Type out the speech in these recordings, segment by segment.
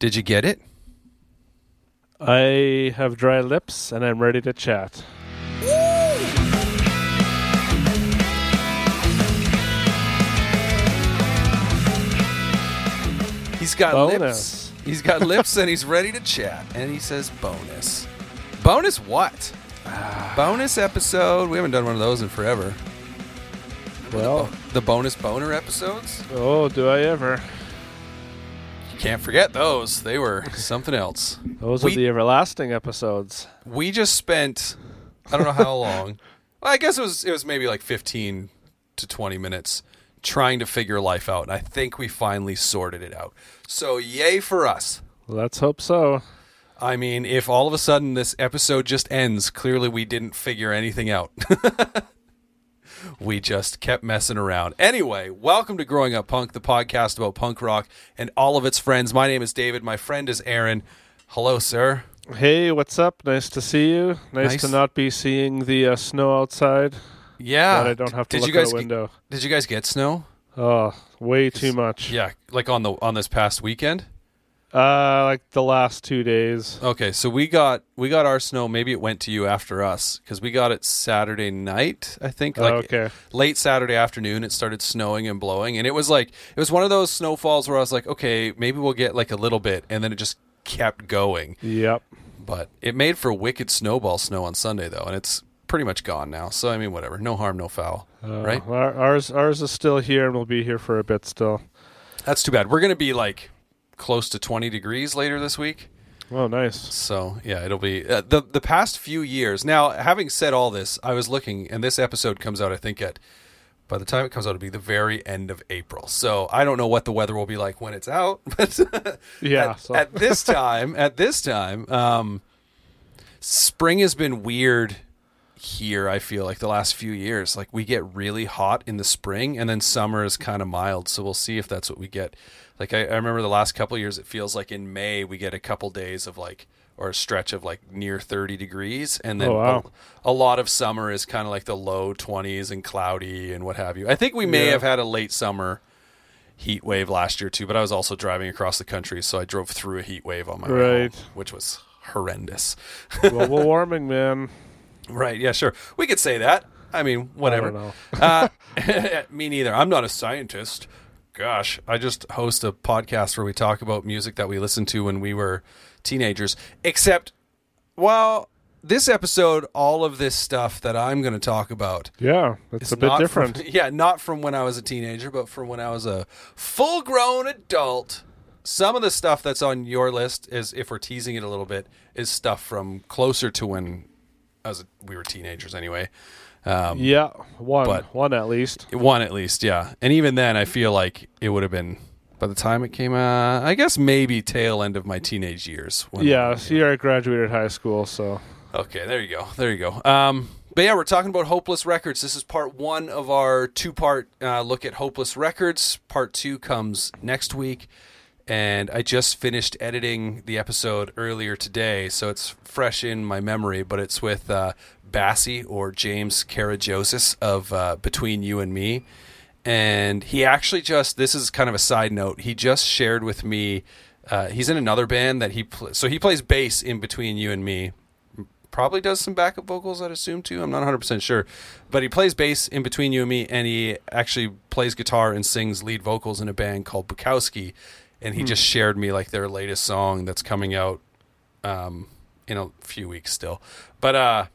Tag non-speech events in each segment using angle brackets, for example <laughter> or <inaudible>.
Did you get it? I have dry lips and I'm ready to chat. He's got Bonus. lips. He's got lips and he's ready to chat. And he says bonus. Bonus what? bonus episode. We haven't done one of those in forever. Well, The bonus boner episodes? oh, do I ever? Can't forget those. They were something else. Those We- are the everlasting episodes. We just spent I don't know how long. <laughs> Well, I guess it was it was maybe like 15 to 20 minutes trying to figure life out. And I think we finally sorted it out. So yay for us. Let's hope so. I mean, if all of a sudden this episode just ends, clearly we didn't figure anything out. <laughs> we just kept messing around. Anyway, welcome to Growing Up Punk, the podcast about punk rock and all of its friends. My name is David. My friend is Aaron. Hello, sir. Hey, what's up? Nice to see you. Nice, Nice. to not be seeing the uh, snow outside. Yeah. that I don't have to did look you guys out a get- window. did you guys get snow? Oh, way too much. Yeah, like on the on this past weekend. Uh, like the last two days. Okay, so we got we got our snow. Maybe it went to you after us because we got it Saturday night. I think like okay. late Saturday afternoon. It started snowing and blowing, and it was like it was one of those snowfalls where I was like, okay, maybe we'll get like a little bit, and then it just kept going. Yep. But it made for wicked snowball snow on Sunday though, and it's pretty much gone now. So I mean, whatever, no harm, no foul, Uh, right? Ours, ours is still here, and will be here for a bit still. That's too bad. We're gonna be like close to twenty degrees later this week. Oh, nice. So yeah, it'll be uh, the the past few years. Now, having said all this, I was looking, and this episode comes out, I think at by the time it comes out, it'll be the very end of April. So I don't know what the weather will be like when it's out, <laughs> but Yeah. at, so- at this time, at this time, um, spring has been weird here. I feel like the last few years, like we get really hot in the spring, and then summer is kind of mild. So we'll see if that's what we get. Like I, I remember the last couple years, it feels like in May we get a couple days of like or a stretch of like near 30 degrees and then Oh, wow. a, a lot of summer is kind of like the low 20s and cloudy and what have you. I think we may Yeah. have had a late summer heat wave last year too, but I was also driving across the country, so I drove through a heat wave on my way home, which was horrendous. global warming, man. right? Yeah, sure. We could say that. I mean, whatever. I don't know. uh, <laughs> <laughs> me neither. I'm not a scientist. Gosh, I just host a podcast where we talk about music that we listened to when we were teenagers. Except, well, this episode, all of this stuff that I'm going to talk about Yeah, it's a bit different. From, <laughs> yeah, not from when I was a teenager, but from when I was a full-grown adult. Some of the stuff that's on your list is, if we're teasing it a little bit, is stuff from closer to when I was a, we were teenagers, anyway. Um, yeah, one, one at least. one at least, yeah. And even then, I feel like it would have been by the time it came out. I guess maybe tail end of my teenage years. Yeah, so you I graduated high school, so Okay, there you go. There you go. Um, but yeah, we're talking about Hopeless Records. This is part one of our two part uh, look at Hopeless Records. Part two comes next week. And I just finished editing the episode earlier today, so it's fresh in my memory. But it's with uh, or James Karajosis of uh, Between You and Me. And he actually just, this is kind of a side note, he just shared with me. Uh, he's in another band that he pl- so he plays bass in between you and me probably does some backup vocals, I'd assume too. I'm not 100% sure. But he plays bass in between you and me, and he actually plays guitar and sings lead vocals in a band called Bukowski. And he just shared me like their latest song that's coming out um, in a few weeks still. But uh,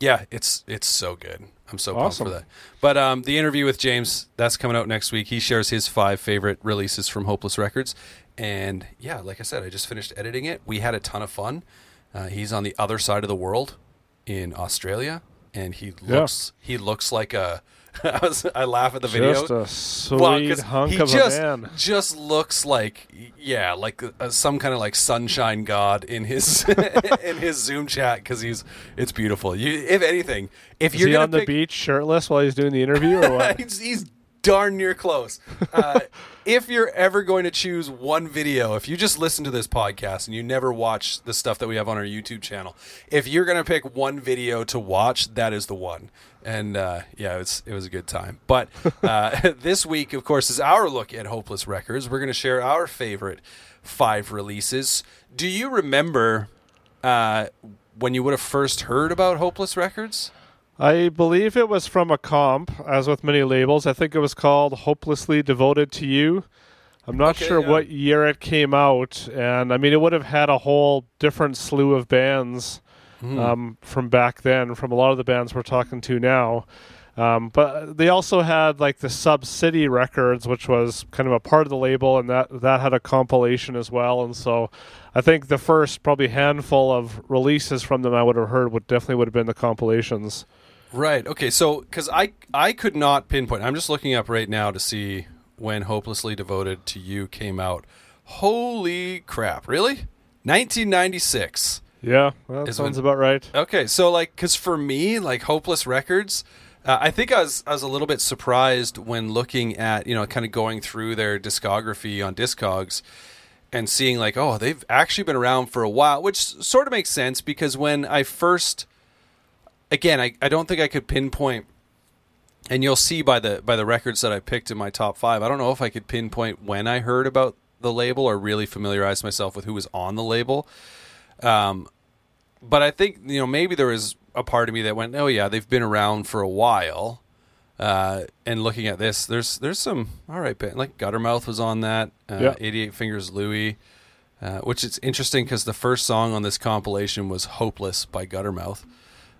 yeah, it's it's so good. I'm so pumped for that. But um, the interview with James that's coming out next week. He shares his five favorite releases from Hopeless Records, and yeah, like I said, I just finished editing it. We had a ton of fun. Uh, he's on the other side of the world in Australia, and he Yeah. looks he looks like a. <laughs> I, was, I laugh at the video. just a sweet Well, hunk he of just, a man. just looks like yeah, like uh, some kind of like sunshine god in his <laughs> in his Zoom chat because he's it's beautiful. You, if anything, if Is you're on the beach shirtless while he's doing the interview, or <laughs> what? he's, he's darn near close. Uh, <laughs> if you're ever going to choose one video, if you just listen to this podcast and you never watch the stuff that we have on our YouTube channel, if you're going to pick one video to watch, that is the one. And uh, yeah, it was it was a good time. But uh, <laughs> this week, of course, is our look at Hopeless Records. We're going to share our favorite five releases. Do you remember uh, when you would have first heard about Hopeless Records? I believe it was from a comp, as with many labels. I think it was called Hopelessly Devoted to You. I'm not Okay, sure yeah. what year it came out, and I mean, it would have had a whole different slew of bands Hmm. um, from back then, from a lot of the bands we're talking to now. Um, but they also had like the Sub City Records, which was kind of a part of the label, and that that had a compilation as well. And so, I think the first probably handful of releases from them I would have heard would definitely would have been the compilations. Right. Okay. So, because I I could not pinpoint. I'm just looking up right now to see when "Hopelessly Devoted to You" came out. Holy crap! Really? 1996. Yeah, well, that sounds when- about right. Okay. So, like, because for me, like, Hopeless Records. Uh, I think I was I was a little bit surprised when looking at you know kind of going through their discography on Discogs and seeing like oh they've actually been around for a while, which sort of makes sense because when I first again I, I don't think I could pinpoint and you'll see by the by the records that I picked in my top five. I don't know if I could pinpoint when I heard about the label or really familiarize myself with who was on the label. Um, but I think you know maybe there was a part of me that went, oh yeah, they've been around for a while. Uh, and looking at this, there's there's some all right band like Guttermouth was on that, uh, Yeah. 88 Fingers Louie, uh, which is interesting because the first song on this compilation was "Hopeless" by Guttermouth.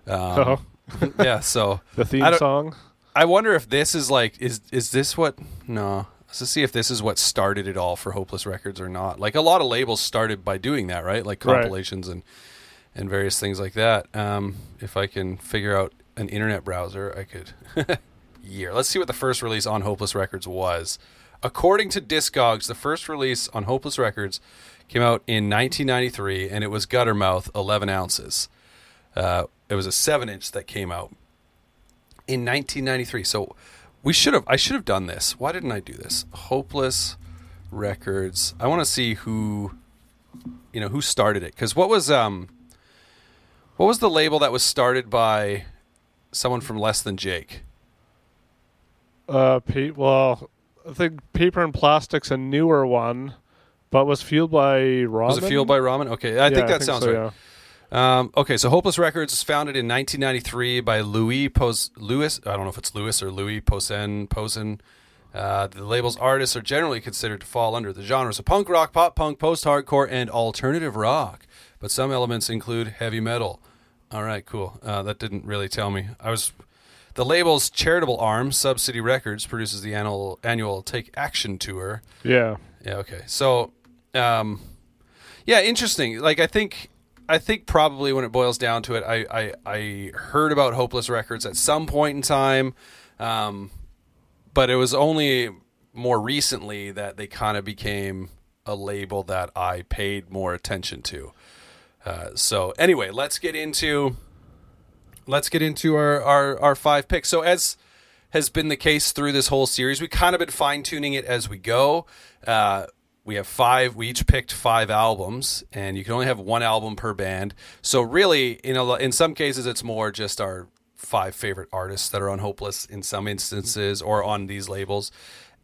Um, Oh, <laughs> yeah, so <laughs> the theme I song. I wonder if this is like is is this what no let's see if this is what started it all for Hopeless Records or not. Like a lot of labels started by doing that, right? Like Right. compilations and and various things like that. Um, if I can figure out an internet browser, I could <laughs> year. Let's see what the first release on Hopeless Records was. According to Discogs, the first release on Hopeless Records came out in 1993, and it was Guttermouth, 11 ounces. Uh, it was a seven inch that came out in 1993. So we should have. I should have done this. Why didn't I do this? Hopeless Records. I want to see who, you know, who started it. Because what was um, what was the label that was started by someone from Less Than Jake? Uh, pa- well, I think Paper and Plastic's a newer one, but was fueled by Ramen. Was it Fueled by Ramen? Okay, I Yeah, think that sounds so, right. Um, okay, so Hopeless Records was founded in 1993 by Louis Pos Louis. I don't know if it's Louis or Louis Posen Posen. Uh, the label's artists are generally considered to fall under the genres of punk rock, pop punk, post-hardcore, and alternative rock, but some elements include heavy metal. All right, cool. Uh, that didn't really tell me. I was the label's charitable arm, Sub City Records, produces the annual annual Take Action tour. Yeah. Yeah. Okay. So, um, yeah, interesting. Like, I think, I think probably when it boils down to it, I, I, I heard about Hopeless Records at some point in time, um, but it was only more recently that they kind of became a label that I paid more attention to. Uh, so anyway, let's get into let's get into our, our, our five picks. So as has been the case through this whole series, we kind of been fine tuning it as we go. Uh, we have five. We each picked five albums, and you can only have one album per band. So really, in a, in some cases, it's more just our five favorite artists that are on Hopeless in some instances, or on these labels.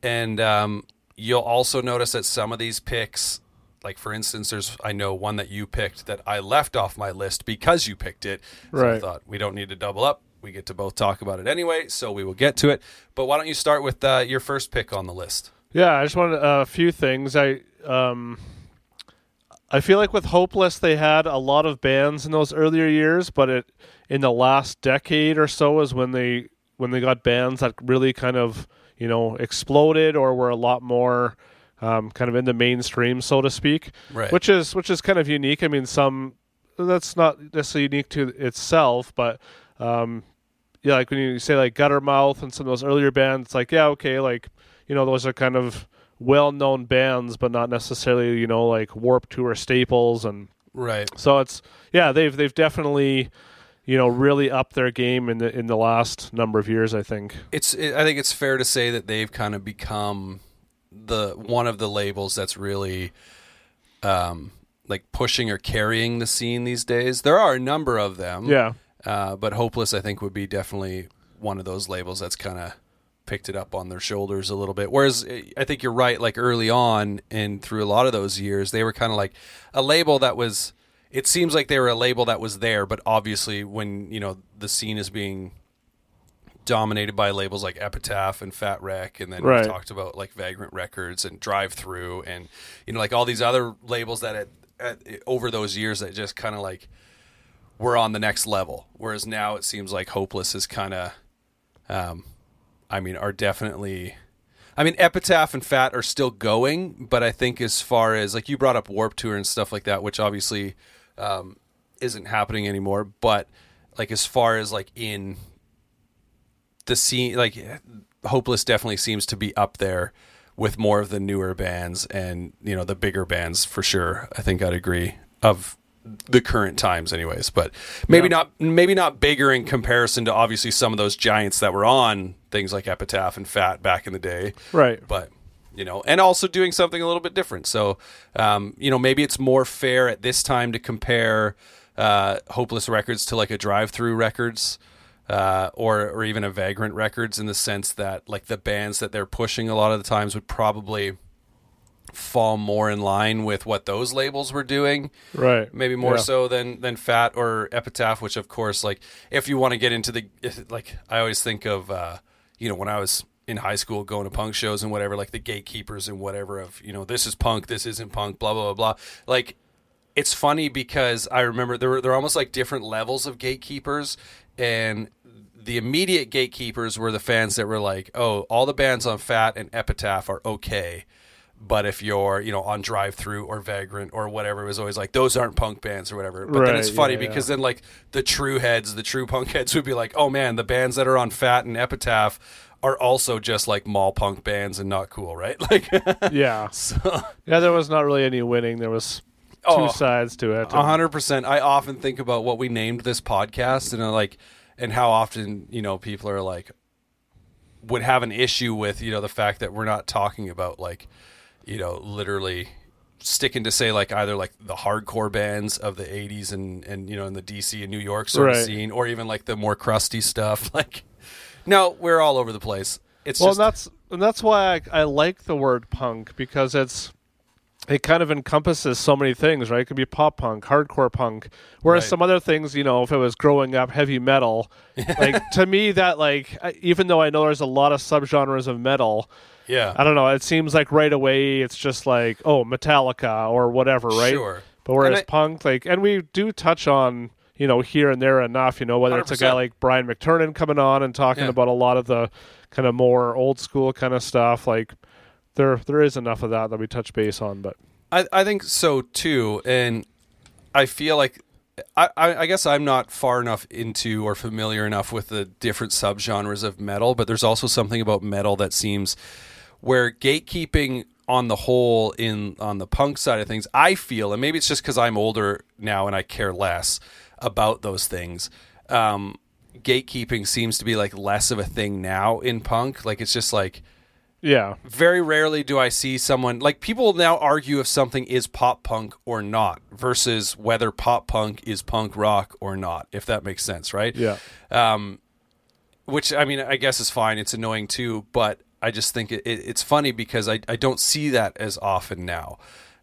And um, you'll also notice that some of these picks like for instance there's i know one that you picked that i left off my list because you picked it so i Right. thought we don't need to double up we get to both talk about it anyway so we will get to it but why don't you start with uh, your first pick on the list Yeah, I just wanted uh, a few things. I um, I feel like with Hopeless, they had a lot of bands in those earlier years, but it in the last decade or so is when they when they got bands that really kind of you know exploded or were a lot more um, kind of in the mainstream, so to speak. Right. Which is which is kind of unique. I mean, some that's not necessarily unique to itself, but um, yeah, like when you say like Guttermouth and some of those earlier bands, it's like yeah, okay, like you know those are kind of well-known bands, but not necessarily you know like Warp Tour staples, and right so it's yeah they've they've definitely you know, really up their game in the in the last number of years. I think it's. It, I think it's fair to say that they've kind of become the one of the labels that's really, um, like pushing or carrying the scene these days. There are a number of them. Yeah. Uh, but hopeless, I think, would be definitely one of those labels that's kind of picked it up on their shoulders a little bit. Whereas I think you're right, like early on and through a lot of those years, they were kind of like a label that was. It seems like they were a label that was there, but obviously, when you know the scene is being dominated by labels like Epitaph and Fat Wreck, and then Right. we talked about like Vagrant Records and Drive-Thru, and you know, like all these other labels that at, at, over those years that just kind of like were on the next level. Whereas now it seems like Hopeless is kind of, um, I mean, are definitely. I mean, Epitaph and Fat are still going, but I think as far as like you brought up Warp Tour and stuff like that, which obviously um, isn't happening anymore. But like as far as like in the scene, like Hopeless definitely seems to be up there with more of the newer bands and you know the bigger bands for sure. I think I'd agree of the current times, anyways. But maybe Yeah. not maybe not bigger in comparison to obviously some of those giants that were on things like Epitaph and Fat back in the day right. but you know, and also doing something a little bit different. So, um, you know, maybe it's more fair at this time to compare uh, Hopeless Records to like a Drive-Thru Records, uh, or or even a Vagrant Records, in the sense that like the bands that they're pushing a lot of the times would probably fall more in line with what those labels were doing Right. maybe more Yeah. so than than fat or epitaph which of course like if you want to get into the like i always think of uh you know when i was in high school going to punk shows and whatever like the gatekeepers and whatever of you know this is punk this isn't punk blah blah blah blah like it's funny because i remember there were they're almost like different levels of gatekeepers and the immediate gatekeepers were the fans that were like oh all the bands on fat and epitaph are okay but if you're, you know, on drive through or vagrant or whatever, it was always like those aren't punk bands or whatever. But then it's funny yeah, because then like the true heads, the true punk heads would be like, oh man, the bands that are on Fat and Epitaph are also just like mall punk bands and not cool, right? <laughs> Like, Yeah. <laughs> so Yeah. There was not really any winning. There was two Oh. sides to it. A hundred percent. I often think about what we named this podcast and uh, like, and how often you know people are like would have an issue with you know the fact that we're not talking about like you know literally sticking to say like either like the hardcore bands of the 80s and and you know in the DC and New York sort of scene or even like the more crusty stuff <laughs> like no we're all over the place it's well, just and that's and that's why I, I like the word punk because it's it kind of encompasses so many things, right? It could be pop punk, hardcore punk. Whereas Right. some other things, you know, if it was growing up heavy metal, <laughs> like to me that like even though I know there's a lot of subgenres of metal, yeah I don't know, it seems like right away it's just like oh Metallica or whatever, right? Sure. But whereas I- punk, like, and we do touch on you know here and there enough, you know, whether it's a guy like Brian McTernan coming on and talking Yeah. about a lot of the kind of more old school kind of stuff, like there there is enough of that that we touch base on, but I, I think so too, and I feel like I, I, I guess I'm not far enough into or familiar enough with the different subgenres of metal, but there's also something about metal that seems where gatekeeping on the whole in on the punk side of things, I feel, and maybe it's just because I'm older now and I care less about those things. Um, gatekeeping seems to be like less of a thing now in punk. Like it's just like yeah, very rarely do I see someone like people now argue if something is pop punk or not versus whether pop punk is punk rock or not, if that makes sense, right? yeah, Um, which I mean, I guess is fine. It's annoying too, but I just think it, it, it's funny because I, I don't see that as often now,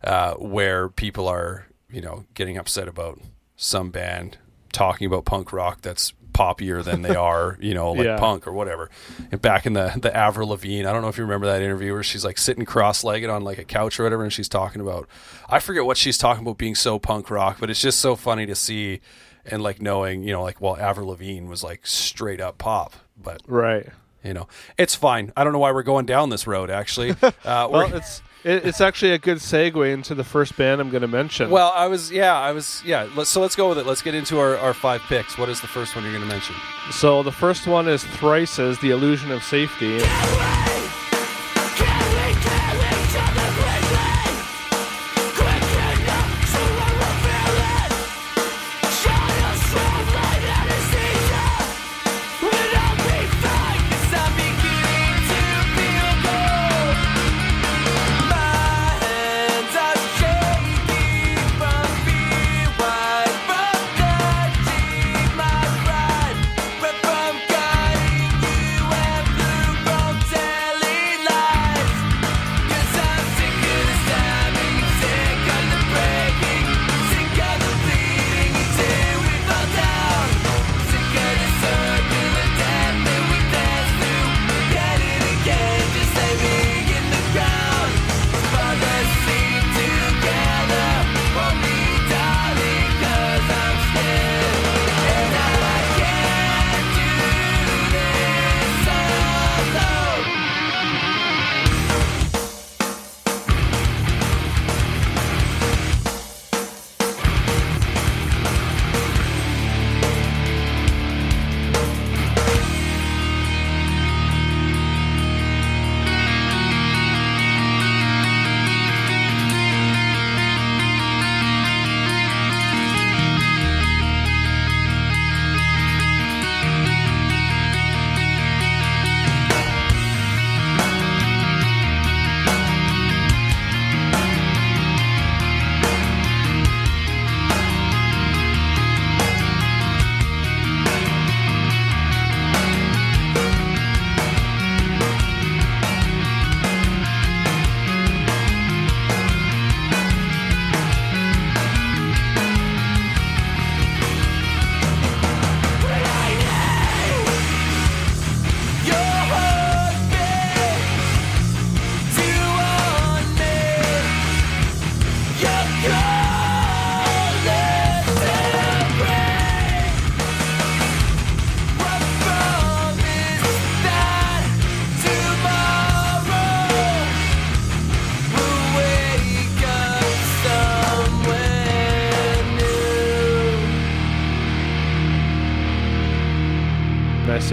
uh, where people are you know getting upset about some band talking about punk rock that's poppier than they <laughs> are, you know, like Yeah. punk or whatever. And back in the the Avril Lavigne, I don't know if you remember that interview where she's like sitting cross-legged on like a couch or whatever, and she's talking about I forget what she's talking about being so punk rock, but it's just so funny to see and like knowing, you know, like well, Avril Lavigne was like straight up pop, but right. You know, it's fine. I don't know why we're going down this road. Actually, <laughs> uh, Well, it's it's actually a good segue into the first band I'm going to mention. well, I was yeah, I was yeah. Let's, so let's go with it. Let's get into our, our five picks. What is the first one you're going to mention? so the first one is Thrice's "The Illusion of Safety."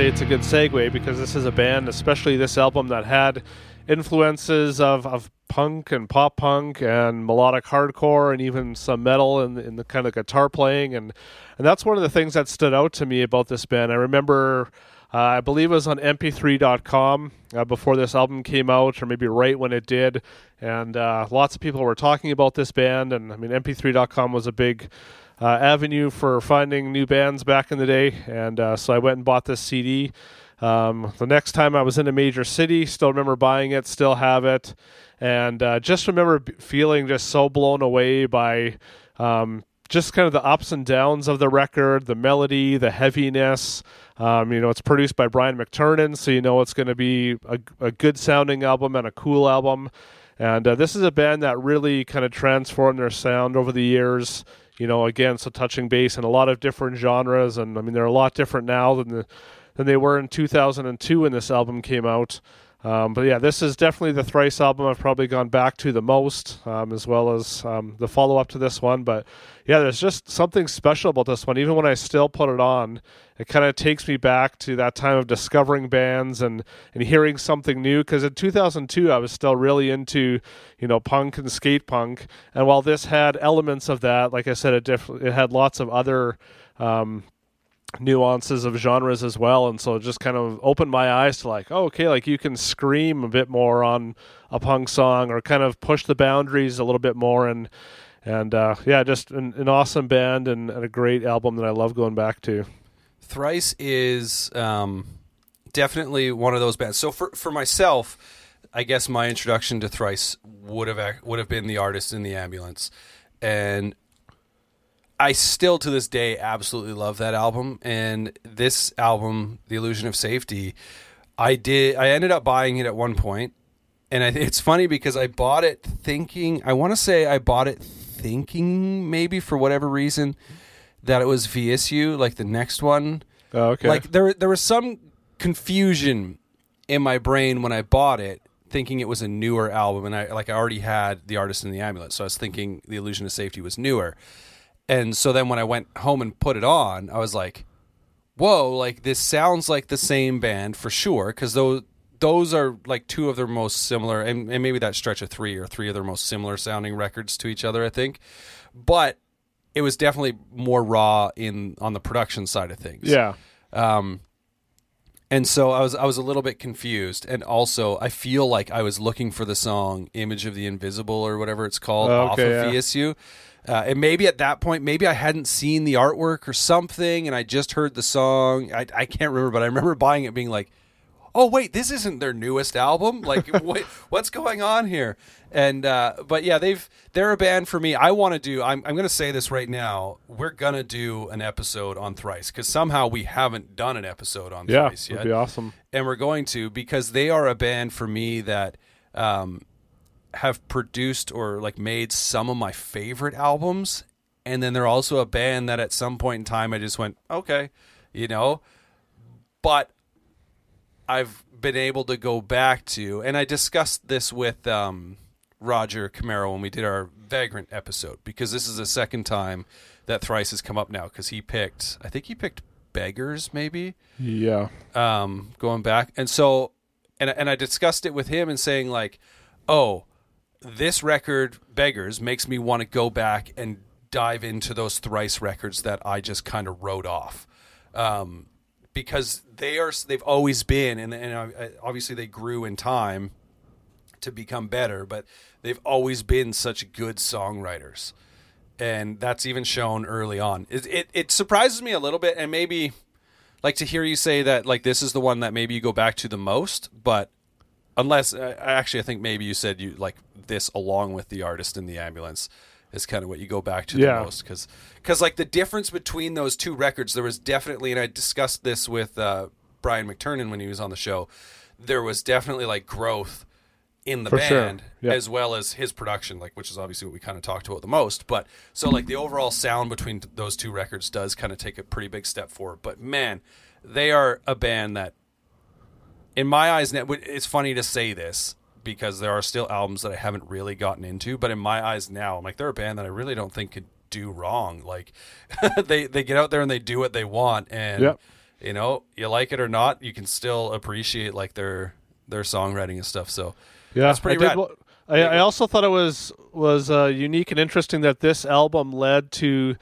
It's a good segue because this is a band, especially this album, that had influences of, of punk and pop punk and melodic hardcore and even some metal in, in the kind of guitar playing. And, and that's one of the things that stood out to me about this band. I remember. Uh, I believe it was on mp3.com uh, before this album came out, or maybe right when it did. And uh, lots of people were talking about this band. And I mean, mp3.com was a big avenue for finding new bands back in the day. And uh, so I went and bought this CD. Um, the next time I was in a major city, still remember buying it, still have it, and uh, just remember feeling just so blown away by um, just kind of the ups and downs of the record, the melody, the heaviness. Um, you know, it's produced by Brian McTernan, so you know it's going to be a, a, good sounding album and a cool album. And uh, this is a band that really kind of transformed their sound over the years you know, again, so touching base in a lot of different genres, and I mean they're a lot different now than the, than they were in 2002 when this album came out. Um, but yeah, this is definitely the Thrice album I've probably gone back to the most, um, as well as um, the follow up to this one. But yeah, there's just something special about this one. Even when I still put it on, it kind of takes me back to that time of discovering bands and, and hearing something new. Because in 2002, I was still really into you know punk and skate punk, and while this had elements of that, like I said, it diff- it had lots of other um, nuances of genres as well. And so it just kind of opened my eyes to like oh, okay like you can scream a bit more on a punk song or kind of push the boundaries a little bit more. And and uh, yeah just an, an awesome band and, and, a great album that i love going back to. Thrice is um, definitely one of those bands. So for, for myself i guess my introduction to thrice would have would have been the artist in the ambulance. And I still to this day absolutely love that album. And this album The Illusion of Safety I did I ended up buying it at one point. And I, it's funny because I bought it thinking I want to say I bought it thinking maybe for whatever reason that it was Vheissu like the next one. Oh, okay. Like there there was some confusion in my brain when I bought it thinking it was a newer album. And I like I already had The Artist in the Ambulance. So I was thinking The Illusion of Safety was newer and so then when I went home and put it on, I was like, "Whoa! Like this sounds like the same band for sure." Because those those are like two of their most similar, and, and maybe that stretch of three or three of their most similar sounding records to each other. I think, but it was definitely more raw in on the production side of things. Yeah. Um, and so I was I was a little bit confused, and also I feel like I was looking for the song "Image of the Invisible" or whatever it's called okay, off of yeah. Vheissu, uh, and maybe at that point, maybe I hadn't seen the artwork or something, and I just heard the song. I, I can't remember, but I remember buying it, being like, "Oh wait, this isn't their newest album. Like, <laughs> wait, what's going on here?" And uh, but yeah, they've they're a band for me. I want to do. I'm I'm going to say this right now. We're gonna do an episode on Thrice because somehow we haven't done an episode on yeah, Thrice yet. Yeah, would be awesome. And we're going to because they are a band for me that. Um, have produced or like made some of my favorite albums and then they're also a band that at some point in time I just went okay you know? But I've been able to go back to and I discussed this with um, Roger Camaro when we did our Vagrant episode because this is the second time that Thrice has come up now because he picked I think he picked Beggars maybe? Yeah. Um going back. And so and and I discussed it with him and saying like oh this record, Beggars, makes me want to go back and dive into those thrice records that I just kind of wrote off. Um, because they are they've always been and, and uh, obviously they grew in time to become better but they've always been such good songwriters and that's even shown early on it, it, it surprises me a little bit and maybe like to hear you say that like this is the one that maybe you go back to the most but unless uh, actually i think maybe you said you like this along with the artist in the ambulance is kind of what you go back to yeah. the most because because like the difference between those two records there was definitely and i discussed this with uh, brian McTernan when he was on the show there was definitely like growth in the For sure. band Yeah. as well as his production like which is obviously what we kind of talked about the most but so like the overall sound between th- those two records does kind of take a pretty big step forward but man they are a band that in my eyes now it's funny to say this because there are still albums that I haven't really gotten into but in my eyes now I'm like they're a band that I really don't think could do wrong like <laughs> they they get out there and they do what they want and Yep. you know you like it or not you can still appreciate like their their songwriting and stuff so Yeah, That's pretty I. I, I also thought it was was uh, unique and interesting that this album led to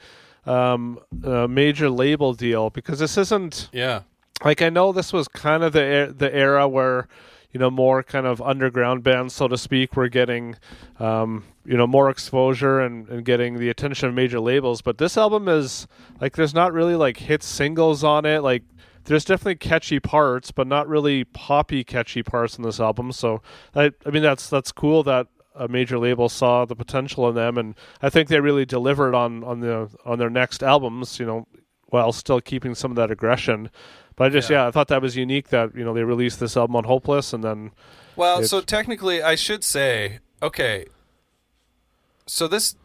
um, a major label deal because this isn't yeah like I know this was kind of the the era where you know more kind of underground bands, so to speak, were getting um, you know more exposure and, and getting the attention of major labels. But this album is like there's not really like hit singles on it. Like there's definitely catchy parts, but not really poppy catchy parts in this album. So I I mean that's that's cool that a major label saw the potential in them, and I think they really delivered on on the on their next albums. You know, while still keeping some of that aggression. But I just Yeah. yeah. I thought that was unique that you know they released this album on Hopeless and then Well, so technically, I should say, okay. So this,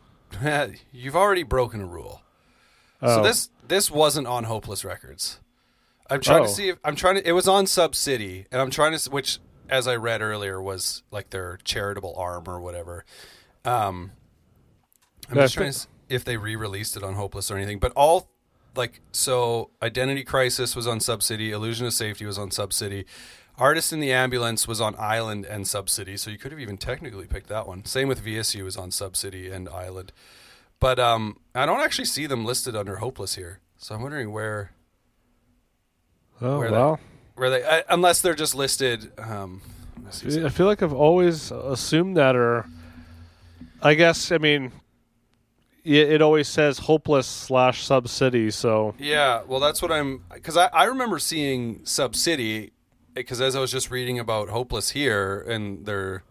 <laughs> you've already broken a rule. So Oh. this this wasn't on Hopeless Records. I'm trying Oh. to see if I'm trying to. It was on Sub City, and I'm trying to, which, as I read earlier, was like their charitable arm or whatever. Um, I'm Yeah, just trying to if they re-released it on Hopeless or anything. But all like so, Identity Crisis was on Sub City, Illusion of Safety was on Sub City, Artist in the Ambulance was on Island and Sub City. So you could have even technically picked that one. Same with Vheissu was on Sub City and Island. But um, I don't actually see them listed under Hopeless here, so I'm wondering where oh Where they- well. where they uh, unless they're just listed. Um, let me see. I feel like I've always assumed that, or I guess I mean it, it always says Hopeless slash Sub City. So yeah, well, that's what I'm because I, I remember seeing Sub City because as I was just reading about Hopeless here and their.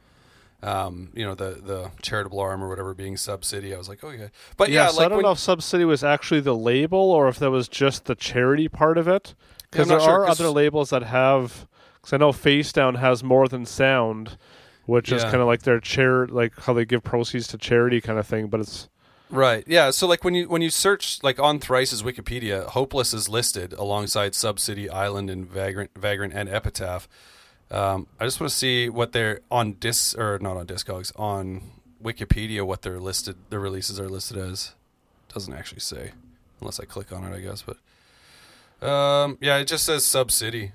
Um, you know the the charitable arm or whatever being Sub City. I was like, oh yeah, but yeah, yeah, so like I don't when- know if Sub City was actually the label or if that was just the charity part of it. Because there sure, are other labels that have. Because I know Face Down has more than sound, which is kind of like their chair, like how they give proceeds to charity kind of thing. But it's Right. Yeah. So like when you when you search like on Thrice's Wikipedia, Hopeless is listed alongside Subcity, Island, and Vagrant, Vagrant, and Epitaph. Um, I just want to see what they're on dis or not on Discogs on Wikipedia what they're listed their releases are listed as. Doesn't actually say unless I click on it, I guess. But um, yeah, it just says Subcity.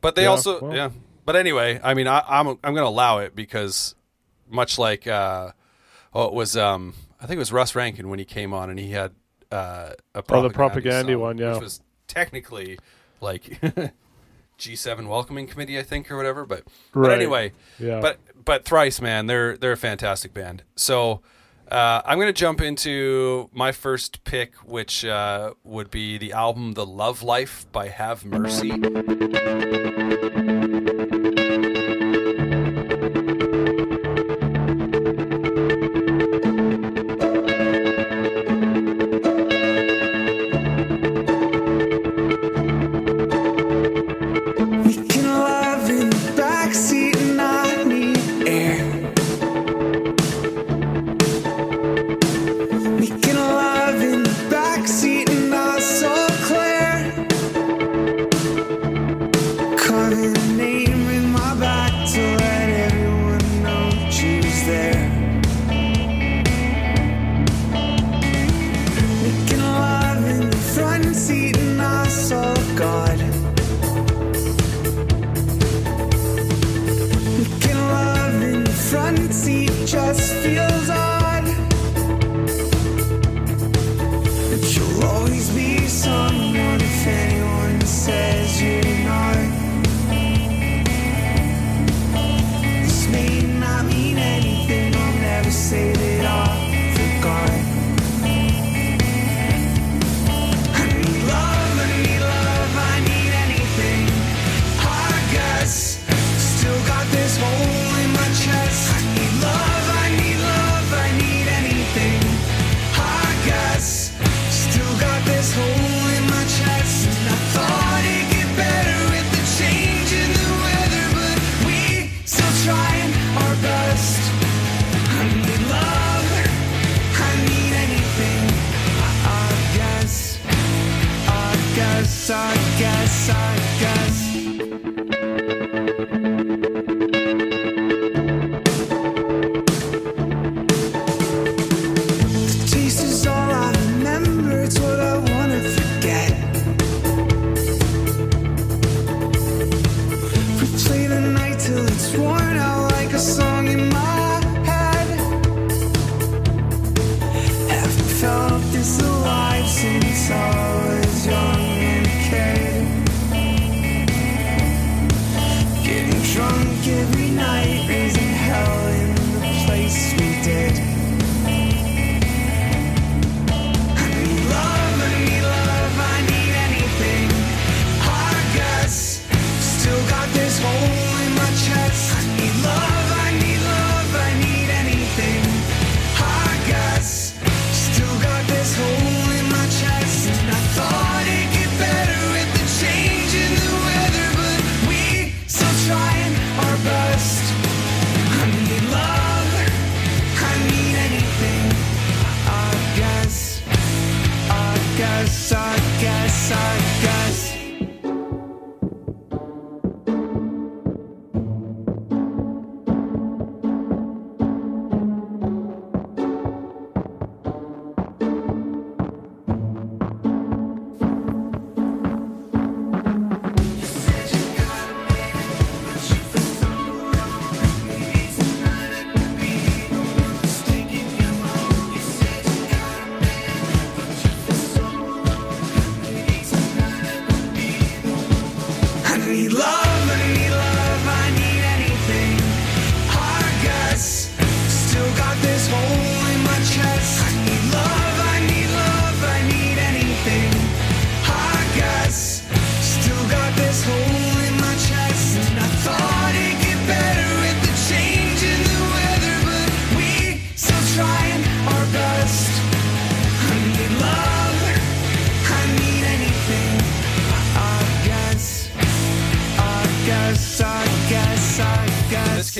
But they Yeah, also well. yeah. But anyway, I mean, I, I'm I'm going to allow it because much like uh, oh, it was um, I think it was Russ Rankin when he came on and he had uh, a Oh, the Propagandhi song, one, yeah. which was technically like <laughs> G7 welcoming committee, I think, or whatever. But but anyway, yeah. but but Thrice, man, they're they're a fantastic band. So uh, I'm going to jump into my first pick, which uh, would be the album "The Love Life" by Have Mercy.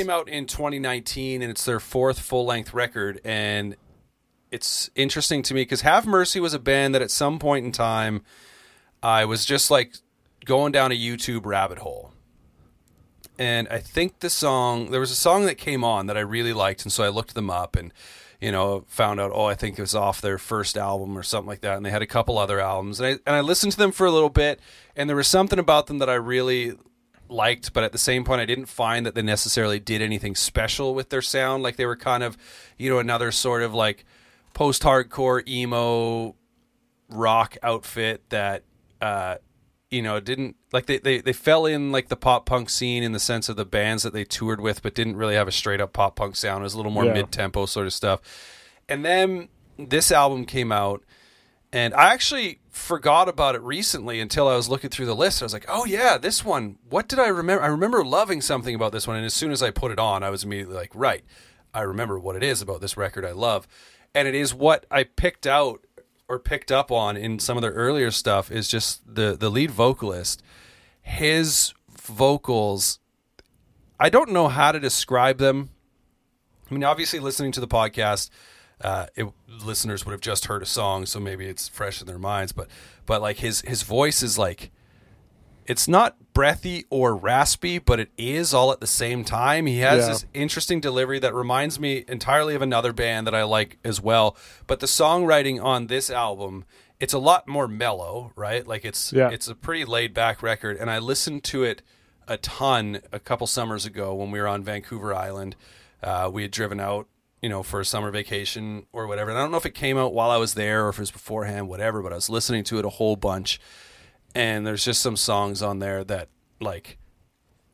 Came out in 2019, and it's their fourth full length record. And it's interesting to me because Have Mercy was a band that at some point in time I was just like going down a YouTube rabbit hole. And I think the song, there was a song that came on that I really liked. And so I looked them up and, you know, found out, oh, I think it was off their first album or something like that. And they had a couple other albums. And I, and I listened to them for a little bit. And there was something about them that I really liked, but at the same point, I didn't find that they necessarily did anything special with their sound. Like they were kind of, you know, another sort of like post hardcore emo rock outfit that, uh, you know, didn't like they, they, they fell in like the pop punk scene in the sense of the bands that they toured with, but didn't really have a straight up pop punk sound. It was a little more Yeah. mid tempo sort of stuff. And then this album came out, and I actually forgot about it recently until I was looking through the list. I was like, oh, yeah, this one. What did I remember? I remember loving something about this one. And as soon as I put it on, I was immediately like, right, I remember what it is about this record I love. And it is what I picked out or picked up on in some of their earlier stuff is just the, the lead vocalist. His vocals, I don't know how to describe them. I mean, obviously, listening to the podcast, uh, it, listeners would have just heard a song, so maybe it's fresh in their minds. But, but like his his voice is like, it's not breathy or raspy, but it is all at the same time. He has Yeah. this interesting delivery that reminds me entirely of another band that I like as well. But the songwriting on this album, it's a lot more mellow, right? Like it's Yeah. it's a pretty laid back record, and I listened to it a ton a couple summers ago when we were on Vancouver Island. Uh, we had driven out, you know, for a summer vacation or whatever. And I don't know if it came out while I was there or if it was beforehand, whatever. But I was listening to it a whole bunch, and there's just some songs on there that like.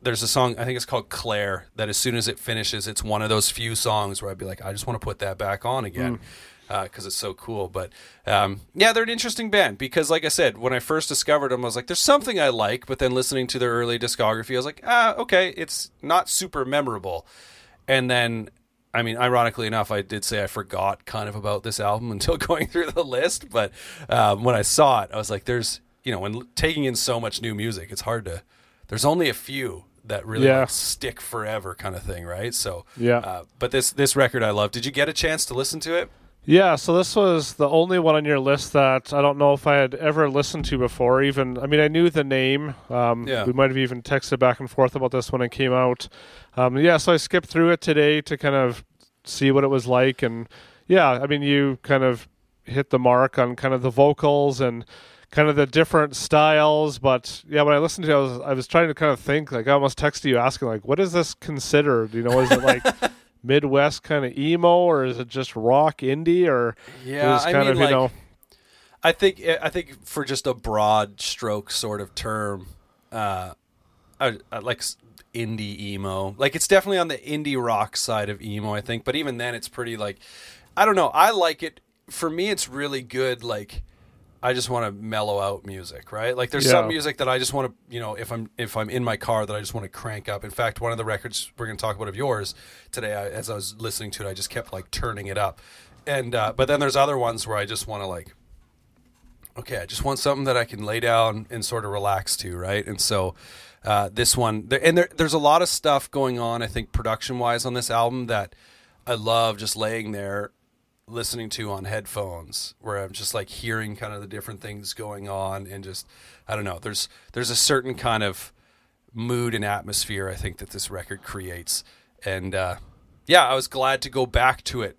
There's a song I think it's called Claire that as soon as it finishes, it's one of those few songs where I'd be like, I just want to put that back on again because it's so cool. But um, yeah, they're an interesting band because, like I said, when I first discovered them, I was like, "There's something I like," but then listening to their early discography, I was like, "Ah, okay, it's not super memorable." And then, I mean, ironically enough, I did say I forgot kind of about this album <laughs> until going through the list. But um, when I saw it, I was like, "There's," you know, when taking in so much new music, it's hard to. There's only a few that really Yeah. like, stick forever, kind of thing, right? So Yeah. Uh, but this this record I love. Did you get a chance to listen to it? Yeah, so this was the only one on your list that I don't know if I had ever listened to before. Even, I mean, I knew the name. Um, Yeah. We might have even texted back and forth about this when it came out. Um, yeah, so I skipped through it today to kind of see what it was like. And yeah, I mean, you kind of hit the mark on kind of the vocals and kind of the different styles. But yeah, when I listened to it, I was, I was trying to kind of think, like, I almost texted you asking, like, what is this considered? You know, is it like. <laughs> Midwest kind of emo, or is it just rock indie, or Yeah, was I mean, of you like, know I think eh, I think for just a broad stroke sort of term, uh, I, I like indie emo. Like it's definitely on the indie rock side of emo, I think. But even then, it's pretty like I don't know. I like it. For me, it's really good. Like I just want to mellow out music, right? Like there's some music that I just want to, you know, if I'm if I'm in my car that I just want to crank up. In fact, one of the records we're going to talk about of yours today, I, as I was listening to it, I just kept like turning it up. And uh, but then there's other ones where I just want to like okay, I just want something that I can lay down and sort of relax to, right? And so uh, this one, there, and there, there's a lot of stuff going on, I think, production wise on this album that I love just laying there listening to on headphones where I'm just like hearing kind of the different things going on and just I don't know there's there's a certain kind of mood and atmosphere I think that this record creates and uh, yeah I was glad to go back to it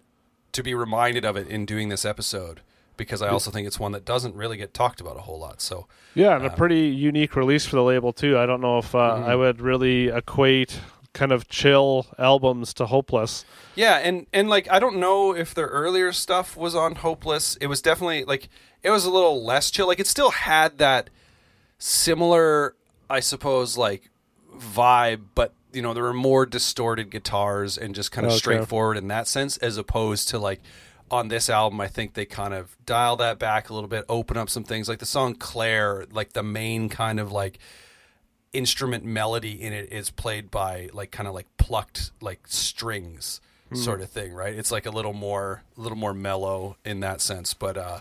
to be reminded of it in doing this episode because I also think it's one that doesn't really get talked about a whole lot so Yeah, and a pretty unique release for the label too. I don't know if uh, Mm-hmm. I would really equate kind of chill albums to Hopeless. Yeah, and and like I don't know if their earlier stuff was on Hopeless. It was definitely like it was a little less chill. Like it still had that similar, I suppose, like vibe, but you know there were more distorted guitars and just kind of Okay. straightforward in that sense, as opposed to like on this album. I think they kind of dial that back a little bit, open up some things like the song Claire, like the main kind of like instrument melody in it is played by like kind of like plucked like strings sort of thing right? It's like a little more a little more mellow in that sense but uh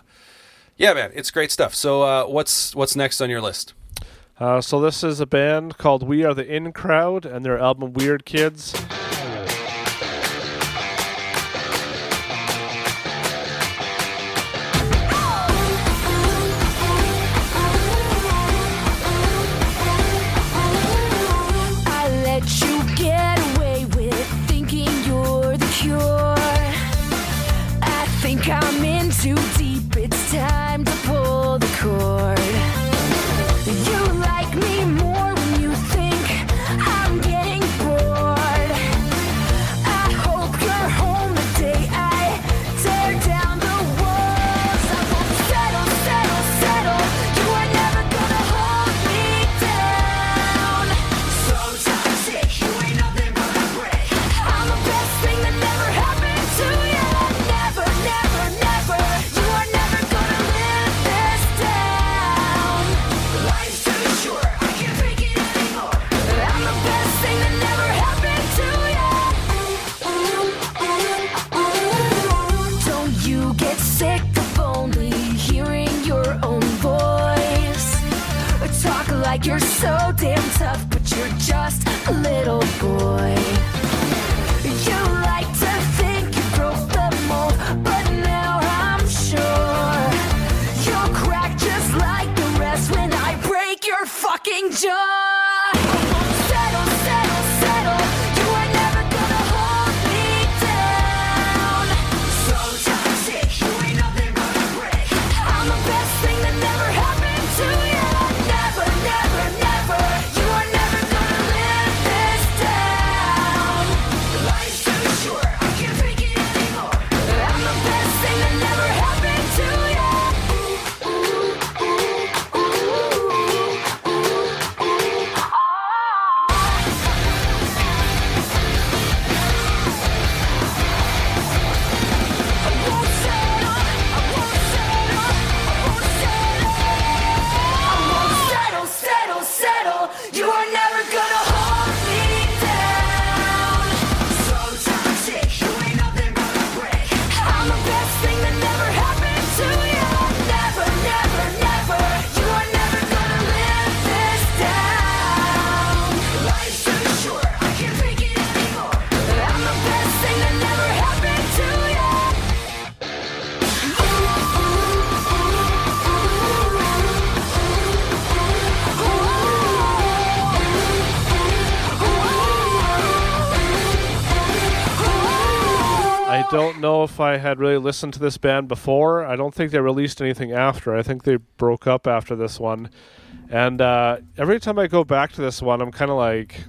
yeah man it's great stuff. So uh what's what's next on your list? Uh, so this is a band called We Are the In Crowd, and their album Weird Kids. Know if I had really listened to this band before. I don't think they released anything after. I think they broke up after this one. And uh, every time I go back to this one, I'm kind of like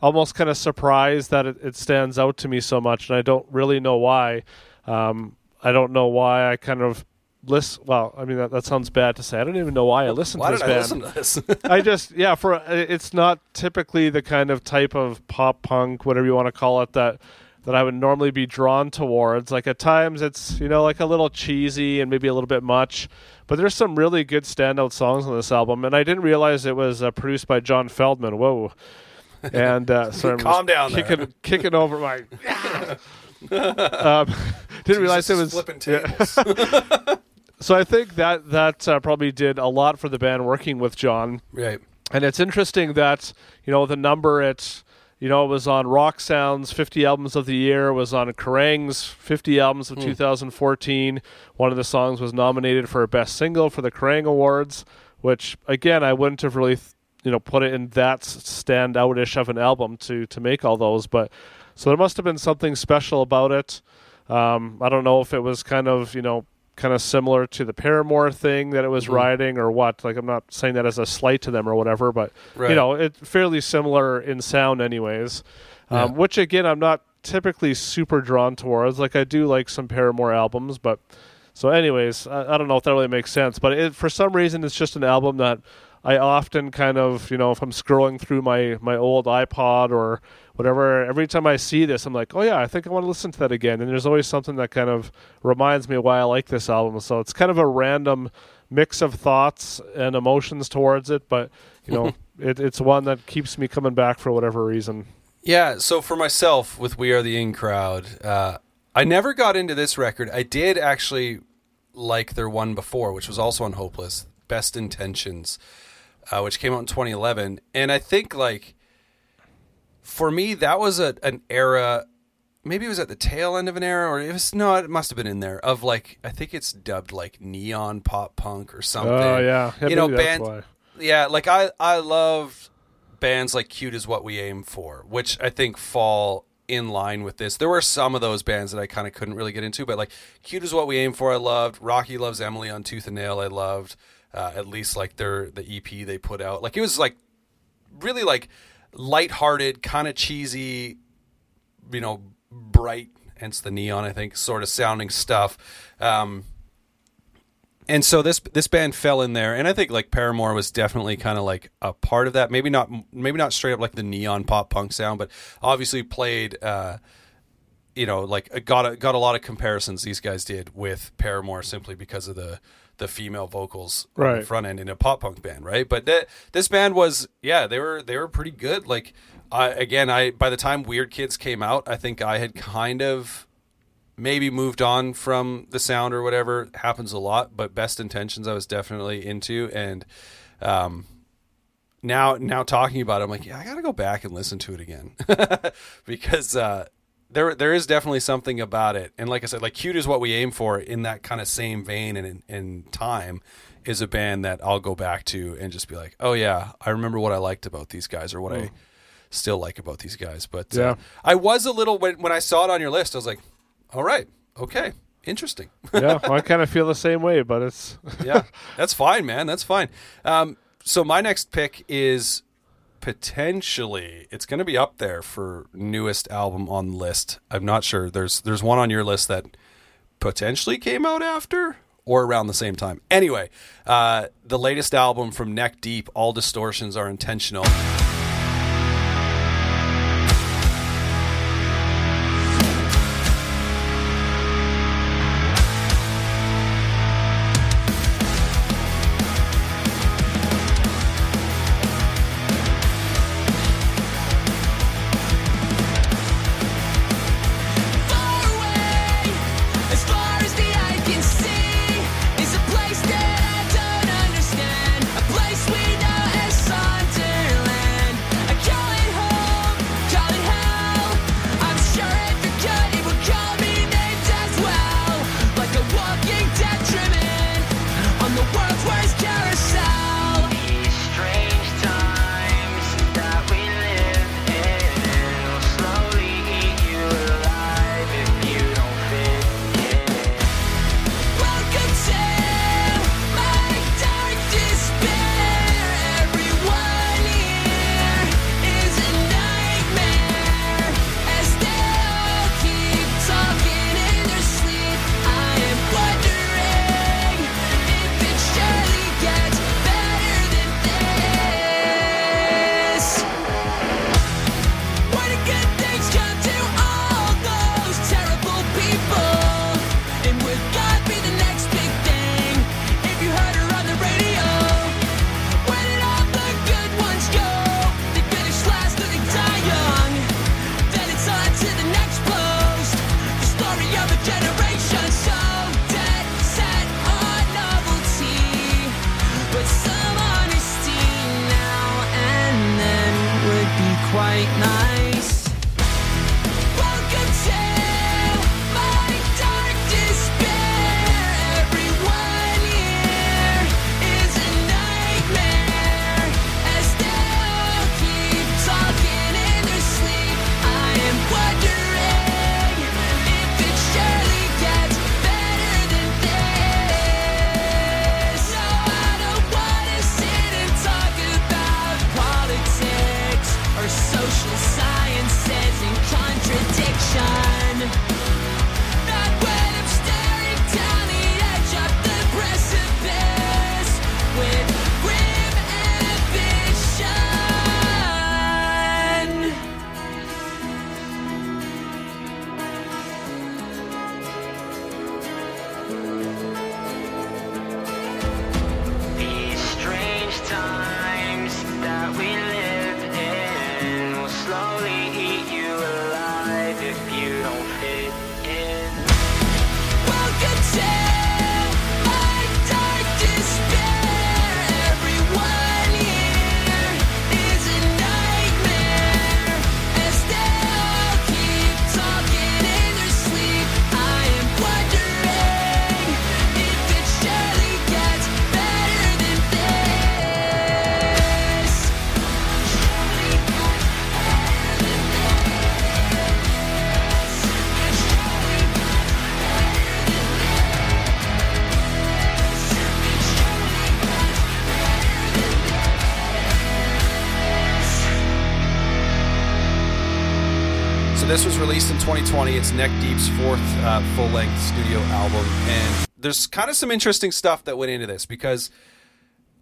almost kind of surprised that it, it stands out to me so much, and I don't really know why. Um, I don't know why I kind of listen. Well, I mean that, that sounds bad to say. I don't even know why I listened Why to did this I band. listen to this? <laughs> I just yeah, for it's not typically the kind of type of pop punk, whatever you want to call it, that that I would normally be drawn towards. Like at times it's you know like a little cheesy and maybe a little bit much, but there's some really good standout songs on this album, and I didn't realize it was uh, produced by John Feldmann. Whoa. <laughs> And uh, so I'm Calm down there. kicking, kicking over my. <laughs> <laughs> um, didn't realize it was flipping yeah. tables. So I think that that uh, probably did a lot for the band working with John. right. And it's interesting that you know the number it you know it was on Rock Sounds 50 albums of the year, it was on Kerrang's 50 albums of 2014. One of the songs was nominated for a best single for the Kerrang Awards, which again I wouldn't have really you know put it in that standoutish of an album to to make all those, but so there must have been something special about it. Um, I don't know if it was kind of you know kind of similar to the Paramore thing that it was riding or what. Like I'm not saying that as a slight to them or whatever, but Right. you know it's fairly similar in sound, anyways. Um, Which again, I'm not typically super drawn towards. Like I do like some Paramore albums, but so anyways, I, I don't know if that really makes sense. But it, for some reason, it's just an album that I often kind of you know if I'm scrolling through my my old iPod or whatever, every time I see this, I'm like, oh yeah, I think I want to listen to that again. And there's always something that kind of reminds me why I like this album. So it's kind of a random mix of thoughts and emotions towards it, but you know, <laughs> it, it's one that keeps me coming back for whatever reason. Yeah, so for myself with We Are the In Crowd, uh, I never got into this record. I did actually like their one before, which was also on Hopeless, Best Intentions, uh, which came out in 2011. And I think, like, for me, that was a, an era. Maybe it was at the tail end of an era, or it was no, it must have been in there. Of like, I think it's dubbed like neon pop punk or something. Oh yeah, yeah you know, maybe that's band, yeah, like I I love bands like Cute is what we aim for, which I think fall in line with this. There were some of those bands that I kind of couldn't really get into, but like Cute is what we aim for, I loved. Rocky loves Emily on Tooth and Nail, I loved. Uh, at least like their the EP they put out, like it was like really like lighthearted, kind of cheesy, you know, bright, hence the neon, I think, sort of sounding stuff. Um, and so this this band fell in there, and I think like Paramore was definitely kind of like a part of that. Maybe not maybe not straight up like the neon pop punk sound, but obviously played. Uh, you know, like got a, got a lot of comparisons these guys did with Paramore simply because of the the female vocals on the Right. front end in a pop punk band, right? But th- this band was, yeah, they were they were pretty good. Like, I again, I by the time Weird Kids came out, I think I had kind of maybe moved on from the sound or whatever. Happens a lot, but Best Intentions I was definitely into, and um, now now talking about it, I'm like, yeah, I got to go back and listen to it again <laughs> because uh, there there is definitely something about it. And like I said, like cute is what we aim for in that kind of same vein and in, time is a band that I'll go back to and just be like, oh yeah, I remember what I liked about these guys or what I still like about these guys. But uh, I was a little when when I saw it on your list, I was like, all right, okay, interesting. <laughs> yeah, I kind of feel the same way, but it's yeah, <laughs> that's fine, man. That's fine. Um, so my next pick is potentially it's going to be up there for newest album on list. I'm not sure. There's there's one on your list that potentially came out after or around the same time. Anyway, uh, the latest album from Neck Deep, All Distortions Are Intentional. Released in 2020. It's Neck Deep's fourth uh, full-length studio album, and there's kind of some interesting stuff that went into this because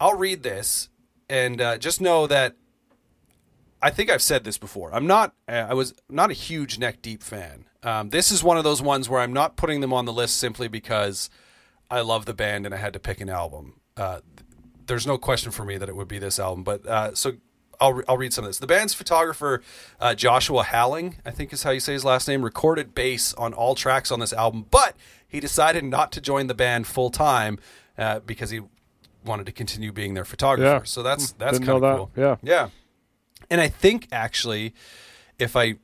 I'll read this and uh, just know that I think I've said this before. I'm not. uh, I was not a huge Neck Deep fan. Um, this is one of those ones where I'm not putting them on the list simply because I love the band and I had to pick an album. Uh, there's no question for me that it would be this album. But uh, so I'll, re- I'll read some of this. The band's photographer, uh, Joshua Halling, I think is how you say his last name, recorded bass on all tracks on this album, but he decided not to join the band full time uh, because he wanted to continue being their photographer. Yeah. So that's that's kind of that. cool. Yeah. Yeah. And I think actually, if I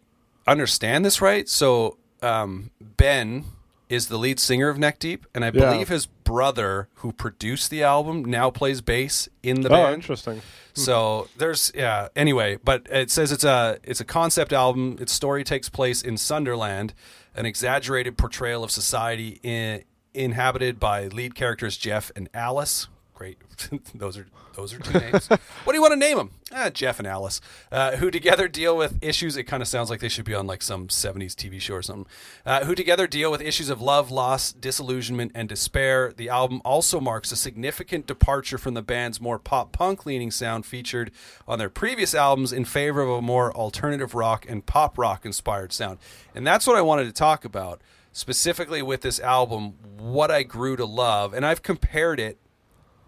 understand this right, so um, Ben is the lead singer of Neck Deep, and I Yeah. believe his brother, who produced the album, now plays bass in the Oh, band. interesting. Hmm. So there's yeah. Anyway, but it says it's a it's a concept album. Its story takes place in Sonderland, an exaggerated portrayal of society in, inhabited by lead characters Jeff and Alice. Great, <laughs> those are those are two names. <laughs> what do you want to name them? Ah, Jeff and Alice, uh, who together deal with issues. It kind of sounds like they should be on like some '70s TV show or something. Uh, who together deal with issues of love, loss, disillusionment, and despair. The album also marks a significant departure from the band's more pop punk leaning sound featured on their previous albums in favor of a more alternative rock and pop rock inspired sound. And that's what I wanted to talk about specifically with this album. What I grew to love, and I've compared it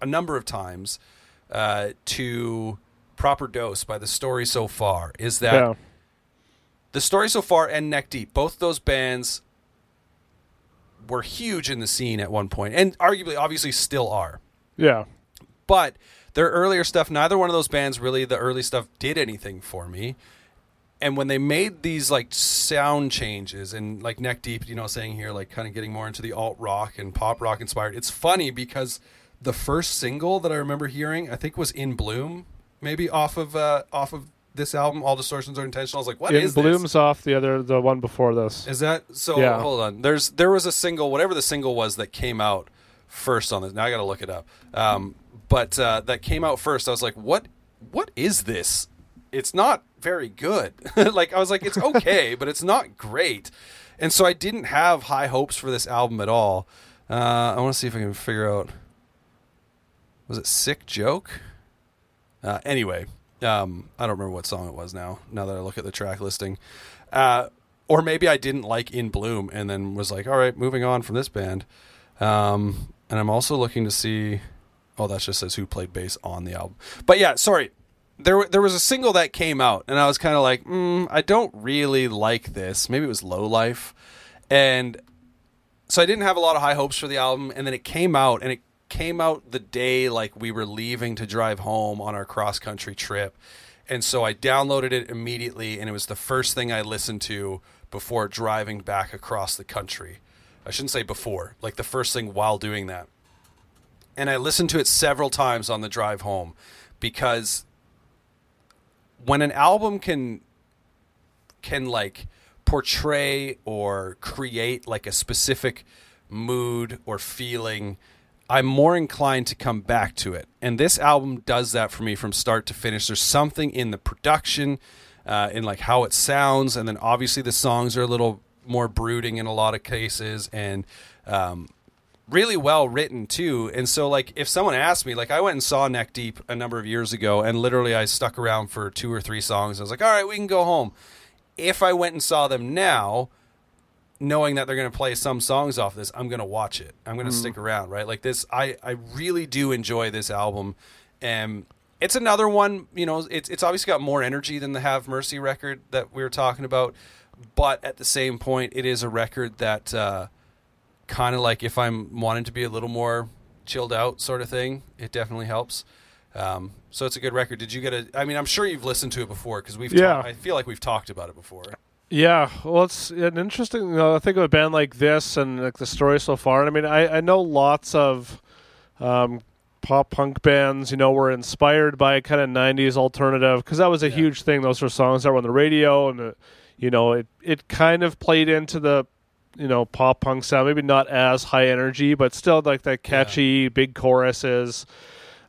a number of times uh, to Proper Dose by the story so far. Is that Yeah. the story so far and Neck Deep, both those bands were huge in the scene at one point, and arguably, obviously, still are. Yeah. But their earlier stuff, neither one of those bands really, the early stuff did anything for me. And when they made these like sound changes and like Neck Deep, you know, saying here, like kind of getting more into the alt rock and pop rock inspired, it's funny because the first single that I remember hearing, I think was In Bloom, maybe off of uh, off of this album, All Distortions Are Intentional. I was like, what It is blooms this? off the other, the one before this. Is that so? Yeah. Hold on. There's there was a single, whatever the single was that came out first on this. Now I got to look it up. Um, but uh, that came out first. I was like, what? What is this? It's not very good. <laughs> like I was like, it's <laughs> okay, but it's not great. And so I didn't have high hopes for this album at all. Uh, I want to see if I can figure out. Was it "Sick Joke"? Uh, anyway, um, I don't remember what song it was now. Now that I look at the track listing, uh, or maybe I didn't like In Bloom and then was like, all right, moving on from this band. Um, and I'm also looking to see. Oh, that just says who played bass on the album. But yeah, sorry. There, there was a single that came out, and I was kind of like, mm, I don't really like this. Maybe it was Lowlife, and so I didn't have a lot of high hopes for the album. And then it came out, and it came out the day like we were leaving to drive home on our cross country trip, and so I downloaded it immediately, and it was the first thing I listened to before driving back across the country. I shouldn't say before, like the first thing while doing that. And I listened to it several times on the drive home because when an album can can like portray or create like a specific mood or feeling i'm more inclined to come back to it and this album does that for me from start to finish there's something in the production uh, in like how it sounds and then obviously the songs are a little more brooding in a lot of cases and um, really well written too. And so like if someone asked me, like I went and saw Neck Deep a number of years ago and literally I stuck around for two or three songs. I was like, all right, we can go home. If I went and saw them now, knowing that they're going to play some songs off this, I'm going to watch it. I'm going to stick around, right? Like this, I, I really do enjoy this album. And it's another one, you know, it's, it's obviously got more energy than the Have Mercy record that we were talking about. But at the same point, it is a record that, uh, kind of like if I'm wanting to be a little more chilled out sort of thing, it definitely helps. Um, so it's a good record. Did you get a? I mean, I'm sure you've listened to it before because we've. Yeah. ta- I feel like we've talked about it before. Yeah, well, it's an interesting. You know, I think of a band like this and like the story so far. I mean, I, I know lots of um, pop punk bands. You know, were inspired by kind of '90s alternative because that was a Yeah. huge thing. Those were songs that were on the radio, and uh, you know, it it kind of played into the you know pop punk sound. Maybe not as high energy, but still like that catchy big choruses.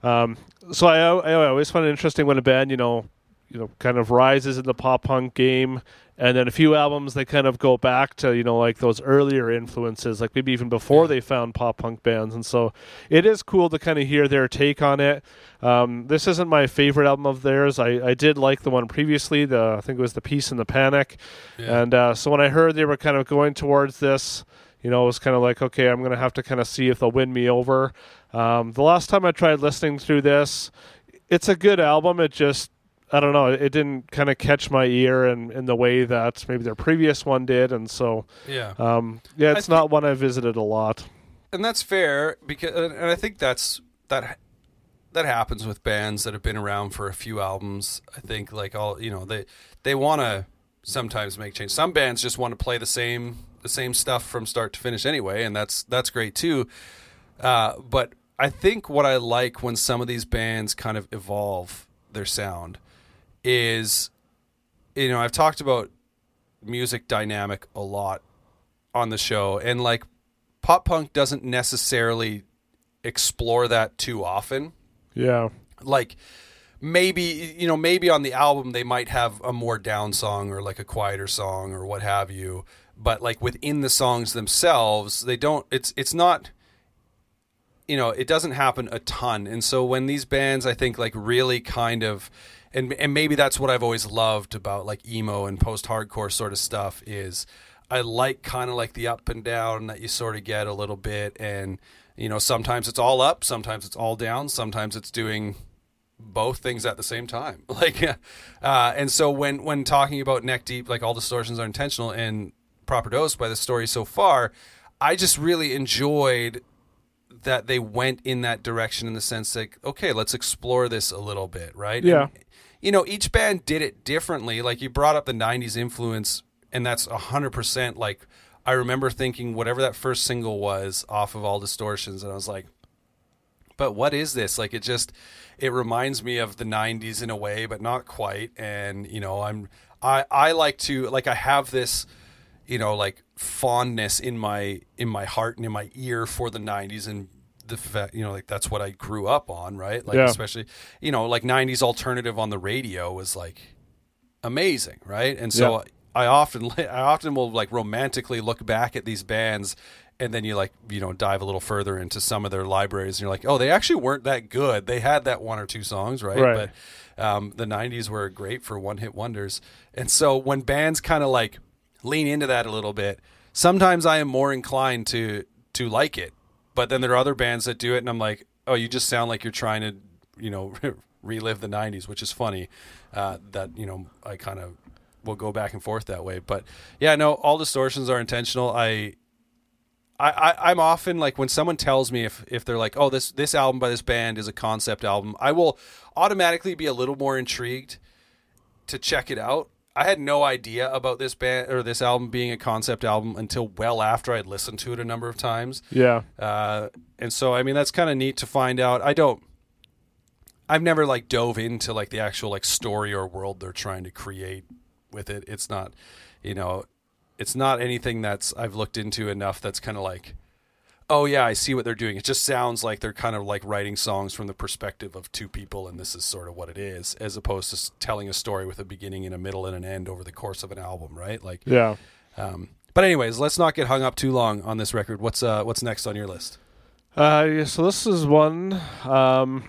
Um, so I, I always find it interesting when a band, you know, you know, kind of rises in the pop punk game, and then a few albums they kind of go back to, you know, like those earlier influences, like maybe even before they found pop punk bands, and so it is cool to kind of hear their take on it. Um, this isn't my favorite album of theirs. I, I did like the one previously, the I think it was the Peace and the Panic, Yeah. and uh, so when I heard they were kind of going towards this, you know, it was kind of like, okay, I'm going to have to kind of see if they'll win me over. Um, the last time I tried listening through this, it's a good album. It just, I don't know, it didn't kind of catch my ear in, in the way that maybe their previous one did. And so, Yeah. um, yeah, it's not one I visited a lot. and that's fair because and and I think that's that that happens with bands that have been around for a few albums. I think like all you know they they want to sometimes make change. Some bands just want to play the same the same stuff from start to finish anyway, and that's that's great too. Uh, but I think what I like when some of these bands kind of evolve their sound is, you know, I've talked about music dynamic a lot on the show, and like pop punk doesn't necessarily explore that too often. Yeah. Like maybe you know maybe on the album they might have a more down song or like a quieter song or what have you, but like within the songs themselves, they don't. It's it's not. You know, it doesn't happen a ton, and so when these bands, I think, like really kind of, and and maybe that's what I've always loved about like emo and post-hardcore sort of stuff is I like kind of like the up and down that you sort of get a little bit, and you know sometimes it's all up, sometimes it's all down, sometimes it's doing both things at the same time. <laughs> Like, uh, and so when when talking about neck deep, like all distortions are intentional and proper dose by the story so far, I just really enjoyed that they went in that direction in the sense that okay, let's explore this a little bit, right? Yeah. And, you know, each band did it differently. Like you brought up the '90s influence, and that's hundred percent. Like I remember thinking whatever that first single was off of All Distortions, and I was like, but what is this like it just it reminds me of the 90s in a way but not quite and you know i'm i i like to like i have this you know like fondness in my in my heart and in my ear for the 90s and the fact you know like that's what i grew up on right like Yeah. especially you know like 90s alternative on the radio was like amazing, right? And so Yeah. I often <laughs> I often will like romantically look back at these bands and then you like you know dive a little further into some of their libraries and you're like, "Oh, they actually weren't that good. They had that one or two songs, right? Right. But um, the 90s were great for one-hit wonders. And so when bands kind of like lean into that a little bit, sometimes I am more inclined to to like it. But then there are other bands that do it and I'm like, "Oh, you just sound like you're trying to, you know, <laughs> relive the 90s," which is funny. Uh, that, you know, I kind of will go back and forth that way. But yeah, no, all distortions are intentional. I, I, I'm often like when someone tells me if if they're like, oh, this this album by this band is a concept album, I will automatically be a little more intrigued to check it out. I had no idea about this band or this album being a concept album until well after I'd listened to it a number of times. Yeah. Uh, and so, I mean, that's kind of neat to find out. I don't, I've never like dove into like the actual like story or world they're trying to create with it. It's not, you know, it's not anything that's I've looked into enough that's kind of like, oh yeah, I see what they're doing. It just sounds like they're kind of like writing songs from the perspective of two people, and this is sort of what it is, as opposed to telling a story with a beginning and a middle and an end over the course of an album, right? Like, Yeah. um, but anyways, let's not get hung up too long on this record. What's uh, what's next on your list? Uh, yeah, so this is one, um,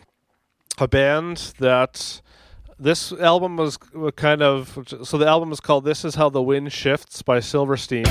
a band that this album was kind of. So the album is called "This Is How the Wind Shifts" by Silverstein.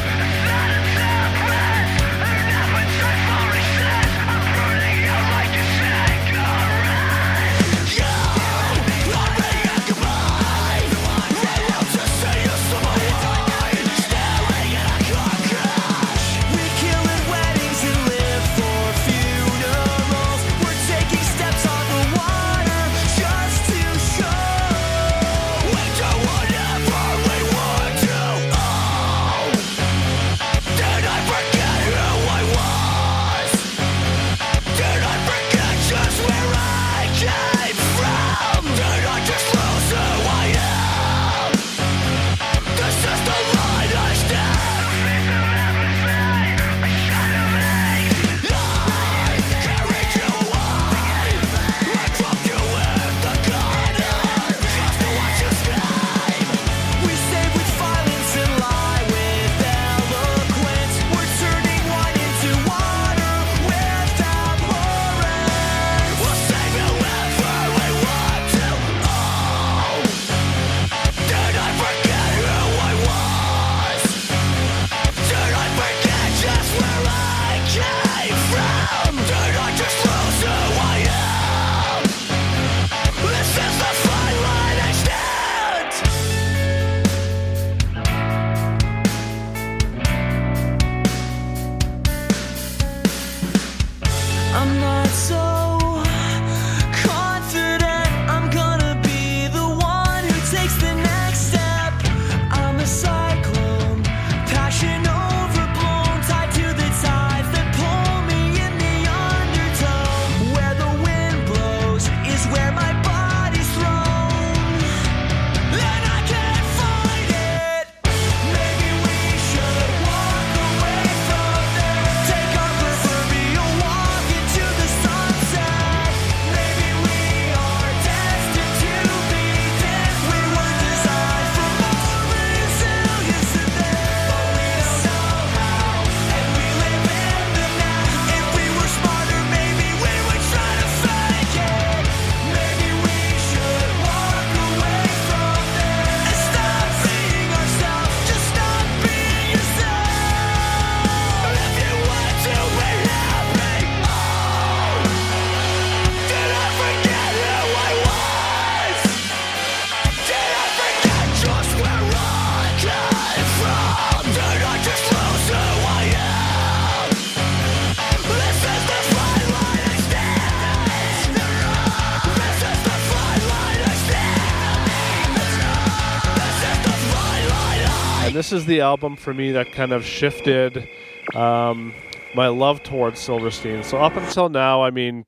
Is the album for me that kind of shifted um, my love towards Silverstein. So up until now, I mean,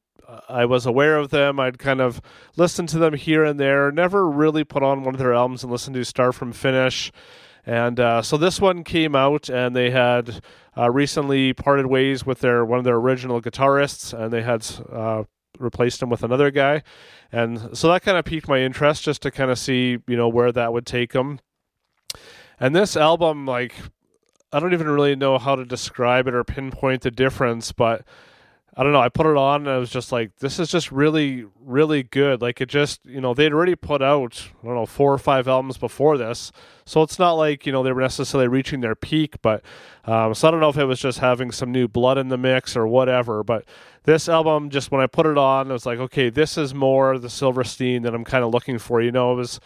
I was aware of them. I'd kind of listened to them here and there. Never really put on one of their albums and listened to start from finish. And uh, so this one came out, and they had uh, recently parted ways with their one of their original guitarists, and they had uh, replaced him with another guy. And so that kind of piqued my interest, just to kind of see, you know, where that would take them. And this album, like, I don't even really know how to describe it or pinpoint the difference, but I don't know. I put it on and I was just like, this is just really, really good. Like, it just, you know, they'd already put out, I don't know, four or five albums before this. So it's not like, you know, they were necessarily reaching their peak, but um, so I don't know if it was just having some new blood in the mix or whatever. But this album, just when I put it on, I was like, okay, this is more the Silverstein that I'm kind of looking for. You know, it was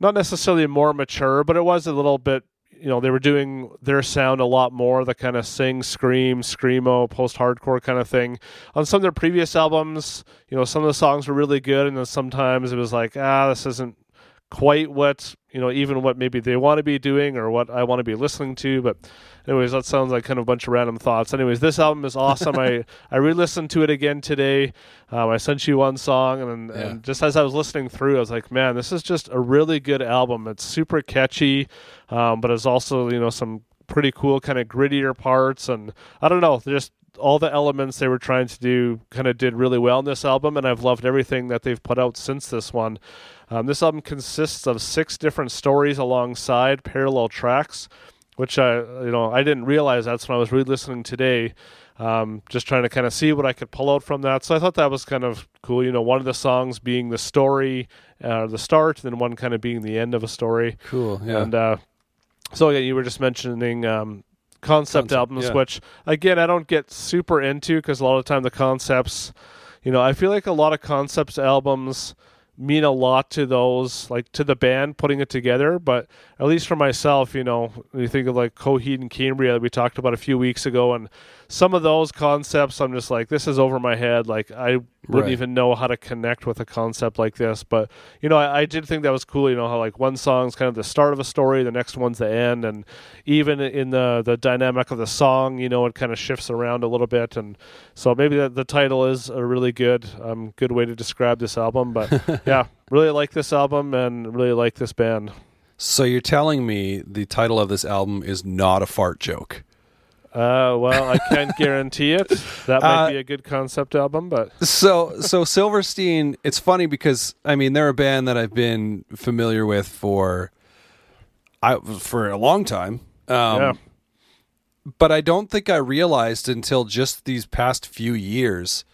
not necessarily more mature, but it was a little bit. You know, they were doing their sound a lot more, the kind of sing, scream, screamo, post-hardcore kind of thing. On some of their previous albums, you know, some of the songs were really good, and then sometimes it was like, ah, this isn't quite what you know even what maybe they want to be doing or what I want to be listening to but anyways that sounds like kind of a bunch of random thoughts. Anyways this album is awesome. I <laughs> I re-listened to it again today. Um, I sent you one song and, Yeah. and just as I was listening through I was like man this is just a really good album. It's super catchy um, but it's also you know some pretty cool kind of grittier parts and I don't know just all the elements they were trying to do kind of did really well in this album and I've loved everything that they've put out since this one. Um, this album consists of six different stories alongside parallel tracks, which I, you know, I didn't realize that's when I was re-listening today. Um, just trying to kind of see what I could pull out from that. So I thought that was kind of cool. You know, one of the songs being the story, uh, the start, and then one kind of being the end of a story. Cool. Yeah. And uh, so yeah, you were just mentioning um, concept, Concept, albums, yeah. which again I don't get super into because a lot of the time the concepts, you know, I feel like a lot of concepts albums mean a lot to those like to the band putting it together but at least for myself you know you think of like coheed and cambria that we talked about a few weeks ago and some of those concepts i'm just like this is over my head. Like i wouldn't Right. even know how to connect with a concept like this. But you know I, I did think that was cool you know how like one song's kind of the start of a story the next one's the end. And even in the the dynamic of the song you know it kind of shifts around a little bit. And so maybe the, the title is a really good um, good way to describe this album. But <laughs> yeah really like this album and really like this band. So you're telling me the title of this album is not a fart joke? Uh, well i can't <laughs> guarantee it that might Uh, be a good concept album but so so Silverstein, it's funny because I mean they're a band that I've been familiar with for I for a long time. Um, yeah but I don't think I realized until just these past few years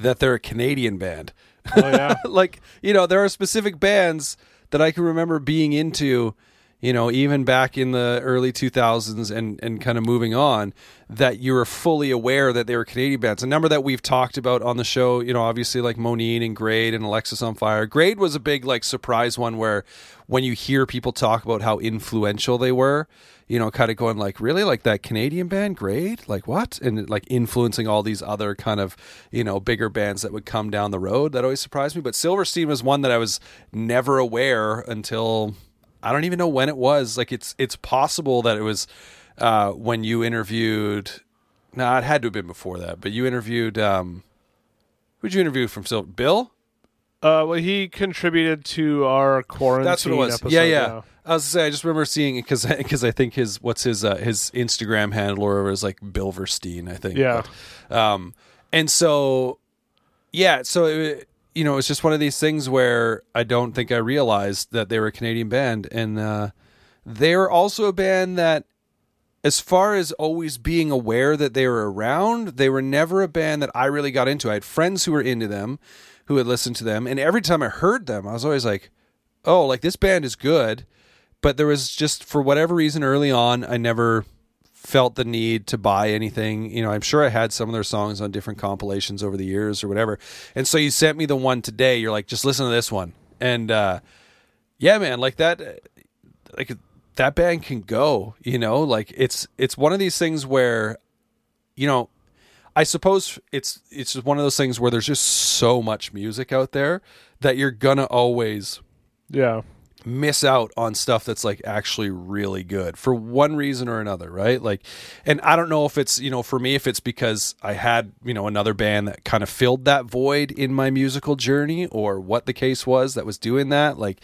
that they're a Canadian band. oh yeah <laughs> like you know there are specific bands that I can remember being into you know even back in the early 2000s and and kind of moving on that you were fully aware that they were Canadian bands. A number that we've talked about on the show you know obviously like Moneen and Grade and Alexisonfire. Grade was a big like surprise one where when you hear people talk about how influential they were you know, kind of going like, really, like that Canadian band, Grade, like what, and like influencing all these other kind of, you know, bigger bands that would come down the road. That always surprised me. But Silverstein was one that I was never aware until I don't even know when it was. Like it's it's possible that it was uh, when you interviewed. No, it had to have been before that. But you interviewed. um Who'd you interview from? Bill. uh, well he contributed to our quarantine That's what it was. yeah, yeah. I was to say I just remember seeing it because because <laughs> I think his what's his uh, his Instagram handler is like Bilverstein, I think. Yeah. But, um, and so yeah, so it, you know, it's just one of these things where I don't think I realized that they were a Canadian band, and uh, they're also a band that. As far as always being aware that they were around, they were never a band that I really got into. I had friends who were into them, who had listened to them, and every time I heard them, I was always like, "Oh, like this band is good." but there was just for whatever reason early on i never felt the need to buy anything. You know i'm sure i had some of their songs on different compilations over the years or whatever. And so you sent me the one today. You're like just listen to this one. And uh yeah man like that like that band can go you know? Like it's it's one of these things where you know I suppose it's it's just one of those things where there's just so much music out there that you're gonna always yeah miss out on stuff that's like actually really good for one reason or another, right? Like, and I don't know if it's, you know, for me, if it's because I had, you know, another band that kind of filled that void in my musical journey or what the case was that was doing that. Like,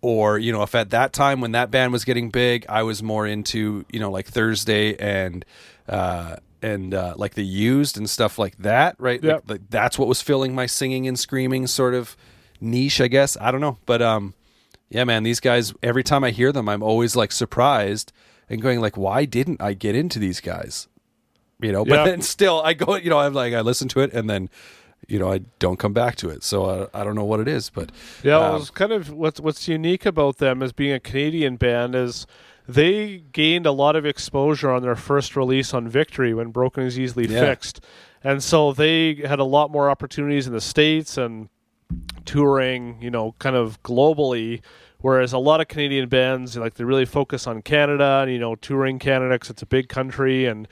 or, you know, if at that time when that band was getting big, I was more into, you know, like Thursday and, uh, and uh, like the used and stuff like that, right? Yep. Like, like that's what was filling my singing and screaming sort of niche, I guess. I don't know, but um, yeah, man, these guys. Every time I hear them, I'm always like surprised and going like, why didn't I get into these guys? You know, but Yeah. then still, I go, you know, I'm like, I listen to it and then, you know, I don't come back to it. So uh, I don't know what it is, but Yeah, um, it's kind of what's what's unique about them as being a Canadian band is they gained a lot of exposure on their first release on Victory when Broken is Easily Yeah. Fixed, and so they had a lot more opportunities in the states and touring, you know, kind of globally. Whereas a lot of Canadian bands, like they really focus on Canada and you know touring Canada because it's a big country and.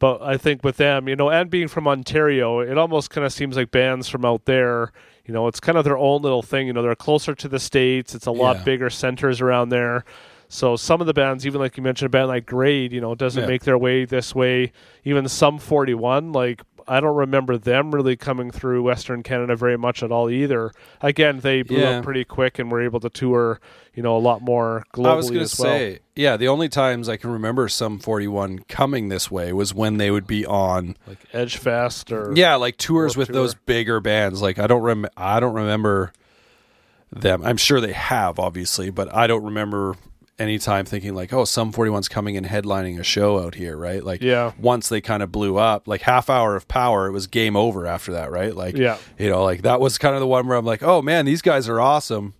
But I think with them, you know, and being from Ontario, it almost kind of seems like bands from out there, you know, it's kind of their own little thing. You know, they're closer to the states. It's a lot Yeah. bigger centers around there. So some of the bands, even like you mentioned, a band like Grade, you know, doesn't Yeah. make their way this way. Even Sum Forty One, like I don't remember them really coming through Western Canada very much at all either. Again, they blew Yeah. up pretty quick and were able to tour, you know, a lot more globally I was going to as well. say, yeah, the only times I can remember Sum 41 coming this way was when they would be on, like Edgefest or yeah, like tours with tour. those bigger bands. Like I don't rem- I don't remember them. I'm sure they have, obviously, but I don't remember any time thinking like, oh, Sum 41's coming and headlining a show out here, right? Like, Yeah. once they kind of blew up, like half hour of power, it was game over after that, right? Like, Yeah. you know, like that was kind of the one where I'm like, oh man, these guys are awesome.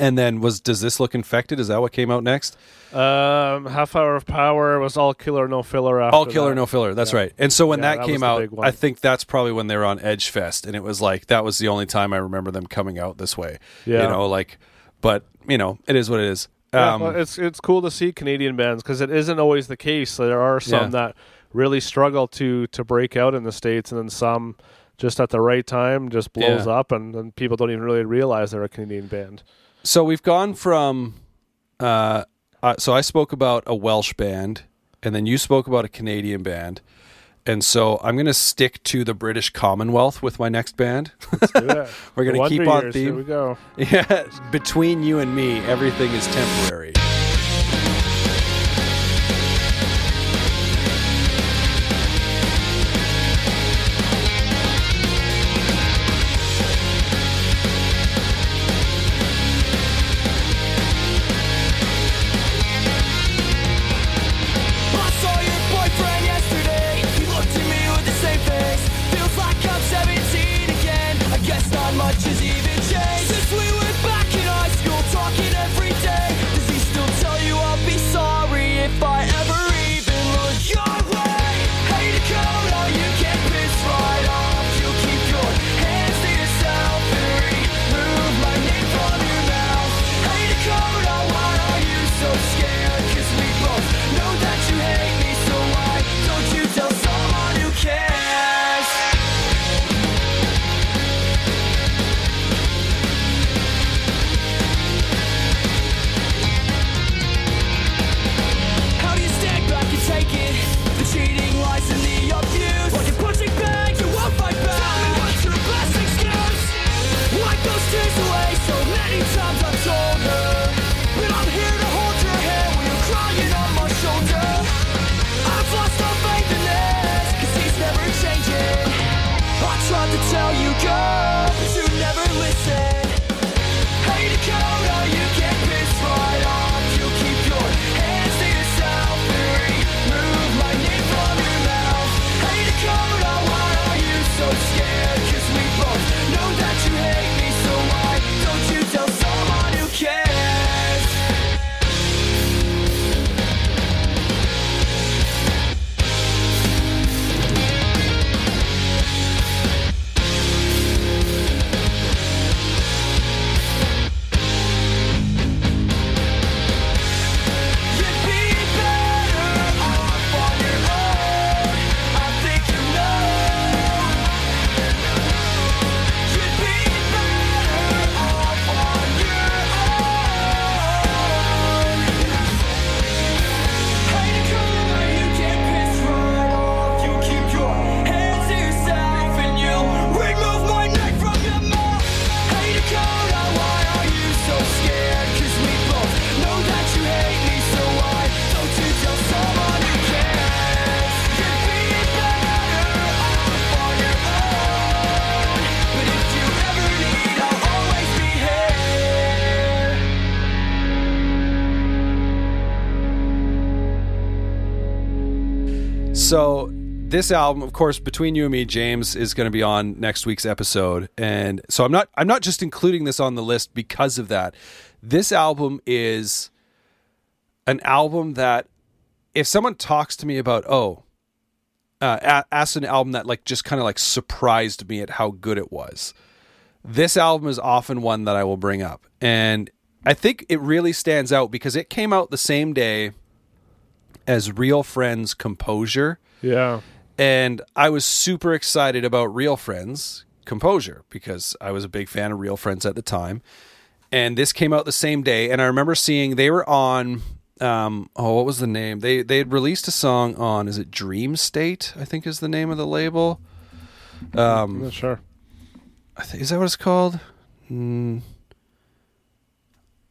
And then was does this look infected? Is that what came out next? Um, half hour of power was all killer, no filler. After All killer, that. no filler. That's Yeah. right. And so when Yeah, that, that came out. I think that's probably when they were on Edgefest, and it was like that was the only time I remember them coming out this way. Yeah. You know, like, but you know, it is what it is. Yeah, Um, well, it's it's cool to see Canadian bands because it isn't always the case. There are some Yeah. that really struggle to to break out in the states, and then some just at the right time just blows Yeah. up, and, and people don't even really realize they're a Canadian band. so we've gone from, uh, uh, so I spoke about a Welsh band, and then you spoke about a Canadian band. And so I'm going to stick to the British Commonwealth with my next band. <laughs> We're gonna Wonder keep on Years, theme. Here we go. <laughs> Yeah, between you and me, everything is temporary. This album, of course, between you and me, James is going to be on next week's episode, and so I'm not I'm not just including this on the list because of that. This album is an album that if someone talks to me about oh, uh, a- asked an album that like just kind of like surprised me at how good it was. This album is often one that I will bring up, and I think it really stands out because it came out the same day as Real Friends Composure. Yeah. And I was super excited about Real Friends Composure because I was a big fan of Real Friends at the time. And this came out the same day. And I remember seeing they were on. Um, oh, what was the name? They they had released a song on. Is it Dream State? I think is the name of the label. I'm not sure. I think, is that what it's called? Mm.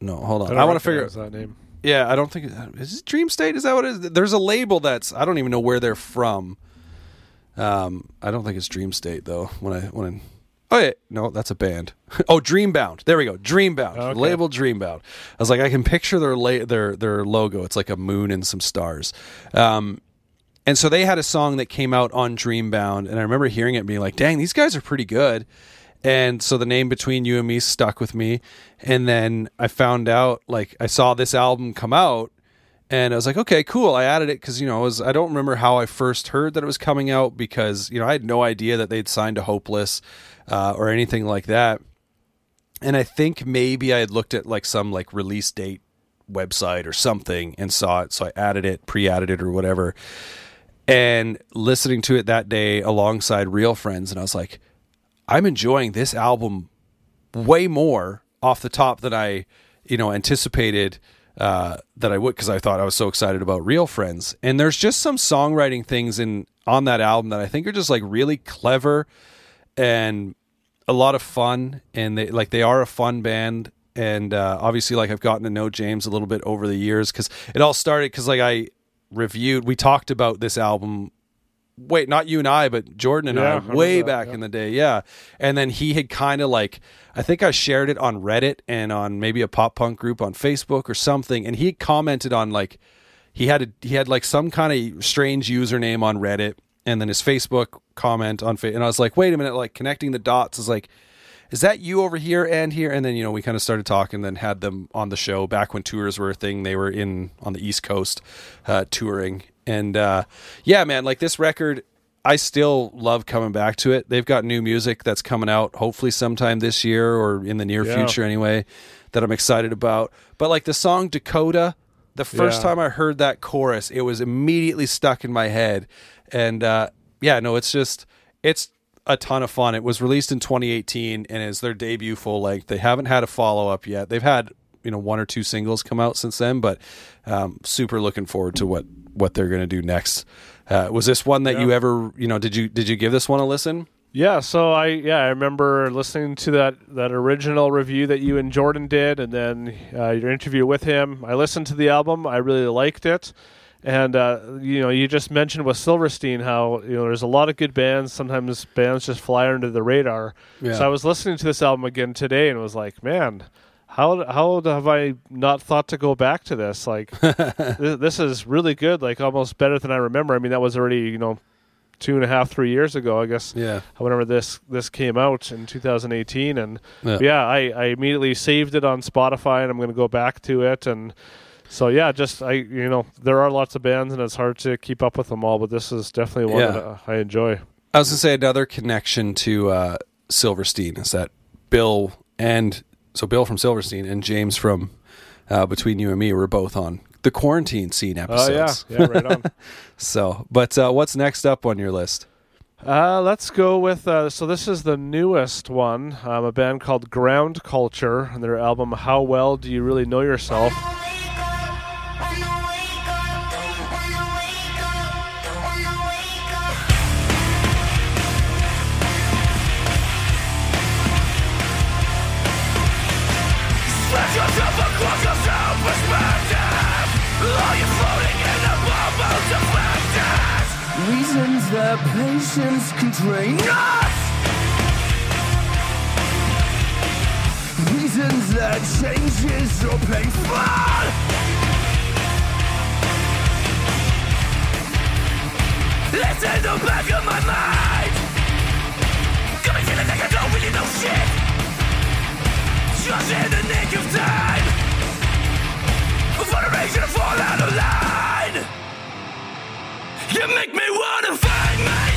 No, hold on. don't I, want to figure. recognize that name. Yeah, I don't think is it Dream State. Is that what it is? There's a label that's I don't even know where they're from. Um, I don't think it's Dream State though. When I when I, oh yeah, no, that's a band. <laughs> oh, Dreambound. There we go. Dreambound. Okay. Label Dreambound. I was like, I can picture their la- their their logo. It's like a moon and some stars. Um, and so they had a song that came out on Dreambound, and I remember hearing it and being like, "Dang, these guys are pretty good." And so the name between you and me stuck with me. And then I found out, like, I saw this album come out, and I was like, okay, cool. I added it because you know, I, was, I don't remember how I first heard that it was coming out because you know I had no idea that they'd signed to Hopeless uh, or anything like that. And I think maybe I had looked at like some like release date website or something and saw it, so I added it, pre-added it or whatever. And listening to it that day alongside Real Friends, and I was like, I'm enjoying this album way more off the top than I, you know, anticipated uh, that I would because I thought I was so excited about Real Friends. And there's just some songwriting things in on that album that I think are just like really clever and a lot of fun. And they like they are a fun band. And uh, obviously, like I've gotten to know James a little bit over the years because it all started because like I reviewed, we talked about this album wait, not you and I, but Jordan and Yeah, I way that, back yeah. in the day, yeah. And then he had kind of like, I think I shared it on Reddit and on maybe a pop punk group on Facebook or something, and he commented on like, he had a, he had like some kind of strange username on Reddit, and then his Facebook comment on, and I was like, wait a minute, like connecting the dots is like. Is that you over here and here? And then you know we kind of started talking, then had them on the show back when tours were a thing. They were in on the East Coast uh, touring, and uh, yeah, man, like this record, I still love coming back to it. They've got new music that's coming out, hopefully sometime this year or in the near Yeah. future anyway, that I'm excited about. But like the song Dakota, the first Yeah. time I heard that chorus, it was immediately stuck in my head, and uh, yeah, no, it's just it's a ton of fun. It was released in 2018 and is their debut full length. They haven't had a follow up yet. They've had you know one or two singles come out since then, but um, super looking forward to what what they're going to do next. Uh, was this one that Yeah. you ever you know did you did you give this one a listen? Yeah, so I yeah I remember listening to that that original review that you and Jordan did, and then uh, your interview with him. I listened to the album. I really liked it, and uh, you know you just mentioned with Silverstein how you know there's a lot of good bands. Sometimes bands just fly under the radar. Yeah. So I was listening to this album again today and was like, man. How, how have I not thought to go back to this? Like, <laughs> this, this is really good. Like, almost better than I remember. I mean, that was already you know two and a half, three years ago, I guess Yeah. whenever this this came out in 2018 and Yeah. yeah, I, I immediately saved it on spotify and i'm going to go back to it and so yeah just i you know there are lots of bands and it's hard to keep up with them all but this is definitely one Yeah. that i enjoy I was gonna say another connection to uh, Silverstein is that Bill and so Bill from Silverstein and James from uh, Between You and Me were both on the quarantine scene oh episodes. yeah yeah right on <laughs> So, but uh, what's next up on your list? uh, let's go with uh, so this is the newest one um, a band called ground culture and their album how well do you really know yourself That patience can drain us. Reasons that change is so painful It's in the back of my mind. Got me feeling like I don't really know shit. Just in the nick of time. The rage to fall out of line You make me wanna fight my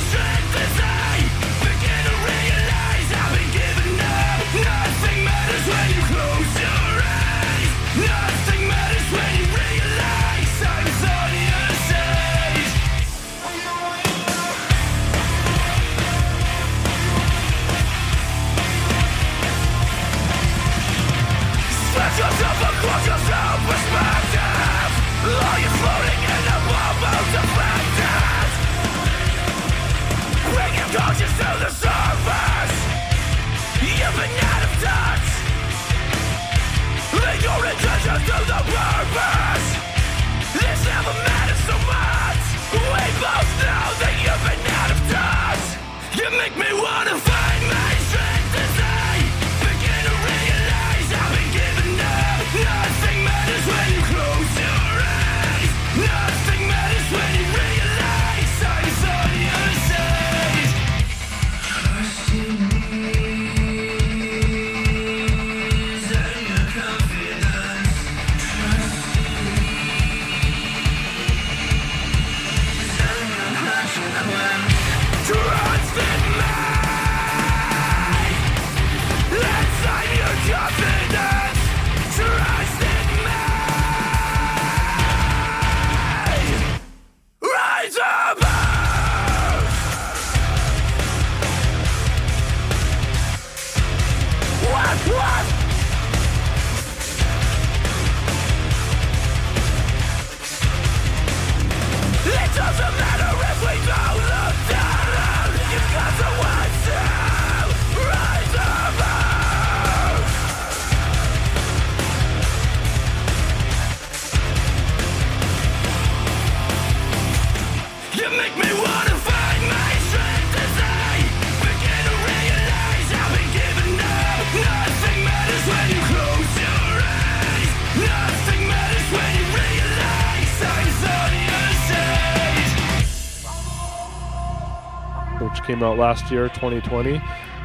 came out last year, 2020.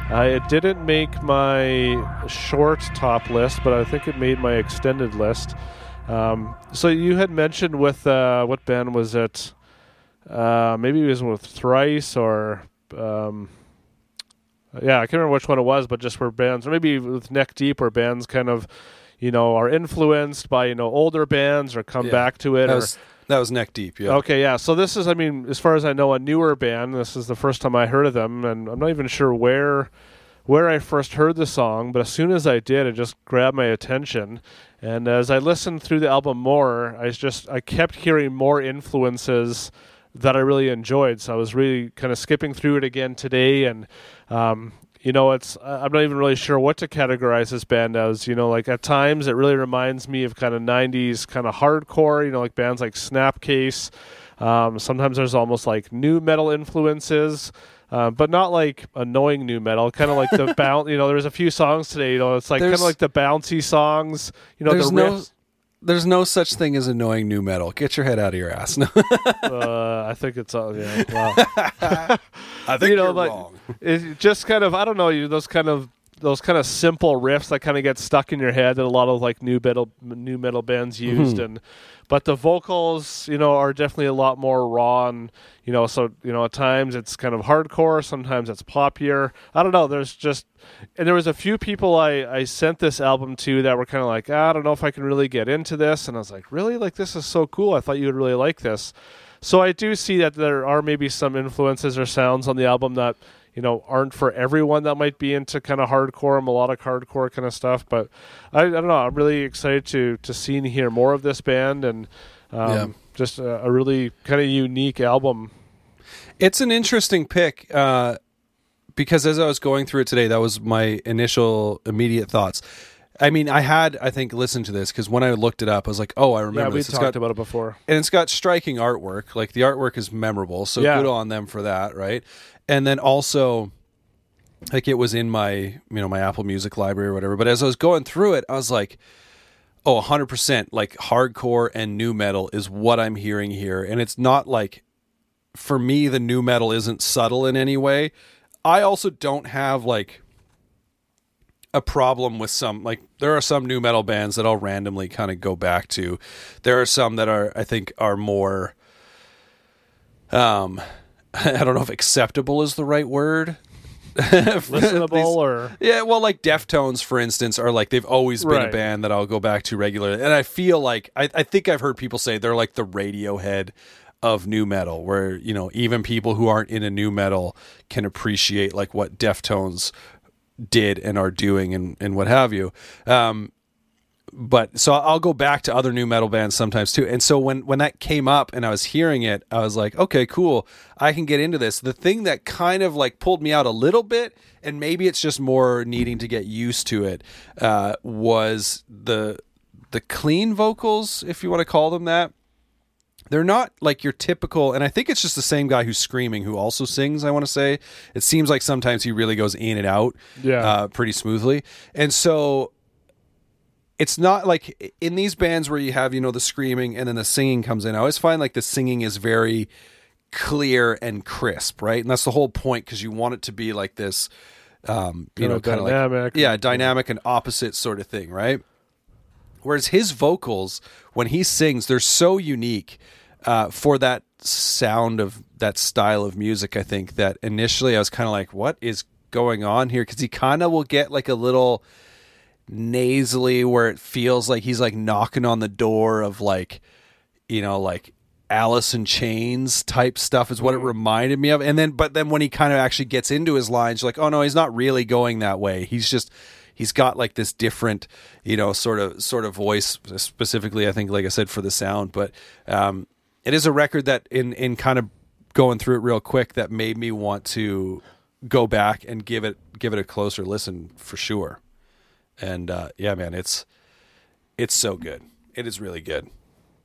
Uh, it didn't make my short top list, but I think it made my extended list. Um, so you had mentioned with uh, what band was it? Uh, maybe it was with Thrice or um, yeah, I can't remember which one it was, but just where bands, or maybe with Neck Deep, where bands kind of, you know, are influenced by you know older bands or come Yeah. back to it. That or, was that was neck deep. Yeah. Okay, yeah. So this is, I mean, as far as I know, a newer band. This is the first time I heard of them, and I'm not even sure where where I first heard the song. But as soon as I did, it just grabbed my attention. And as I listened through the album more, I just I kept hearing more influences that I really enjoyed. So I was really kind of skipping through it again today, and um, you know, it's I- I'm not even really sure what to categorize this band as. You know, like at times it really reminds me of kind of '90s kind of hardcore. You know, like bands like Snapcase. Um, sometimes there's almost like nu metal influences. Uh, but not like annoying nu metal, kind of like the <laughs> bounce. You know, there's a few songs today. You know, it's like kind of like the bouncy songs. You know, There's the no riffs. There's no such thing as annoying nu metal. Get your head out of your ass. No. <laughs> uh, I think it's all. Yeah, well, <laughs> I you know, but it just kind of I don't know you those kind of those kind of simple riffs that kind of get stuck in your head that a lot of like nu metal nu metal bands used and but the vocals you know are definitely a lot more raw and you know so you know at times it's kind of hardcore sometimes it's poppier I don't know there's just and there was a few people I I sent this album to that were kind of like "Ah, I don't know if I can really get into this and I was like really like this is so cool I thought you would really like this so I do see that there are maybe some influences or sounds on the album that you know aren't for everyone that might be into kind of hardcore, melodic hardcore kind of stuff. But I, I don't know. I'm really excited to to see and hear more of this band and um, Yeah. just a, a really kind of unique album. It's an interesting pick uh, because as I was going through it today, that was my initial immediate thoughts. I mean, I had I think listened to this because when I looked it up, I was like, oh, I remember yeah, we this. Talked got- about it before. and it's got striking artwork. Like the artwork is memorable, so Yeah. good on them for that, right? And then also, like it was in my you know my Apple Music library or whatever. But as I was going through it, I was like, "Oh, 100 percent like hardcore and nu metal is what I'm hearing here, and it's not like for me the nu metal isn't subtle in any way. I also don't have like a problem with some like there are some nu metal bands that I'll randomly kind of go back to. There are some that are I think are more um <laughs> I don't know if acceptable is the right word. <laughs> Listenable or Yeah, well, like Deftones, for instance, are like they've always been a band that I'll go back to regularly, and I feel like I, I think I've heard people say they're like the Radiohead of nu metal, where you know even people who aren't in a nu metal can appreciate like what Deftones did and are doing and and what have you. Um, but so I'll go back to other nu metal bands sometimes too. And so when when that came up and I was hearing it, I was like, okay, cool, I can get into this. The thing that kind of like pulled me out a little bit, and maybe it's just more needing to get used to it, uh, was the the clean vocals, if you want to call them that. They're not like your typical, and I think it's just the same guy who's screaming who also sings. I want to say it seems like sometimes he really goes in and out, Yeah. uh, pretty smoothly, and so it's not like in these bands where you have you know the screaming and then the singing comes in. I always find like the singing is very clear and crisp, right? And that's the whole point because you want it to be like this, um, you Kinda know, kind of dynamic. like yeah, dynamic and opposite sort of thing, right? Whereas his vocals, when he sings, they're so unique uh, for that sound of that style of music. I think that initially I was kind of like, "What is going on here?" Because he kind of will get like a little nasally, where it feels like he's like knocking on the door of like, you know, like Alice in Chains type stuff is what it reminded me of. And then, but then when he kind of actually gets into his lines, you're like, oh no, he's not really going that way. He's just, he's got like this different, you know, sort of, sort of voice specifically, I think, like I said, for the sound. But, um, it is a record that in, in kind of going through it real quick that made me want to go back and give it, give it a closer listen for sure. And, uh, yeah, man, it's, it's so good. It is really good.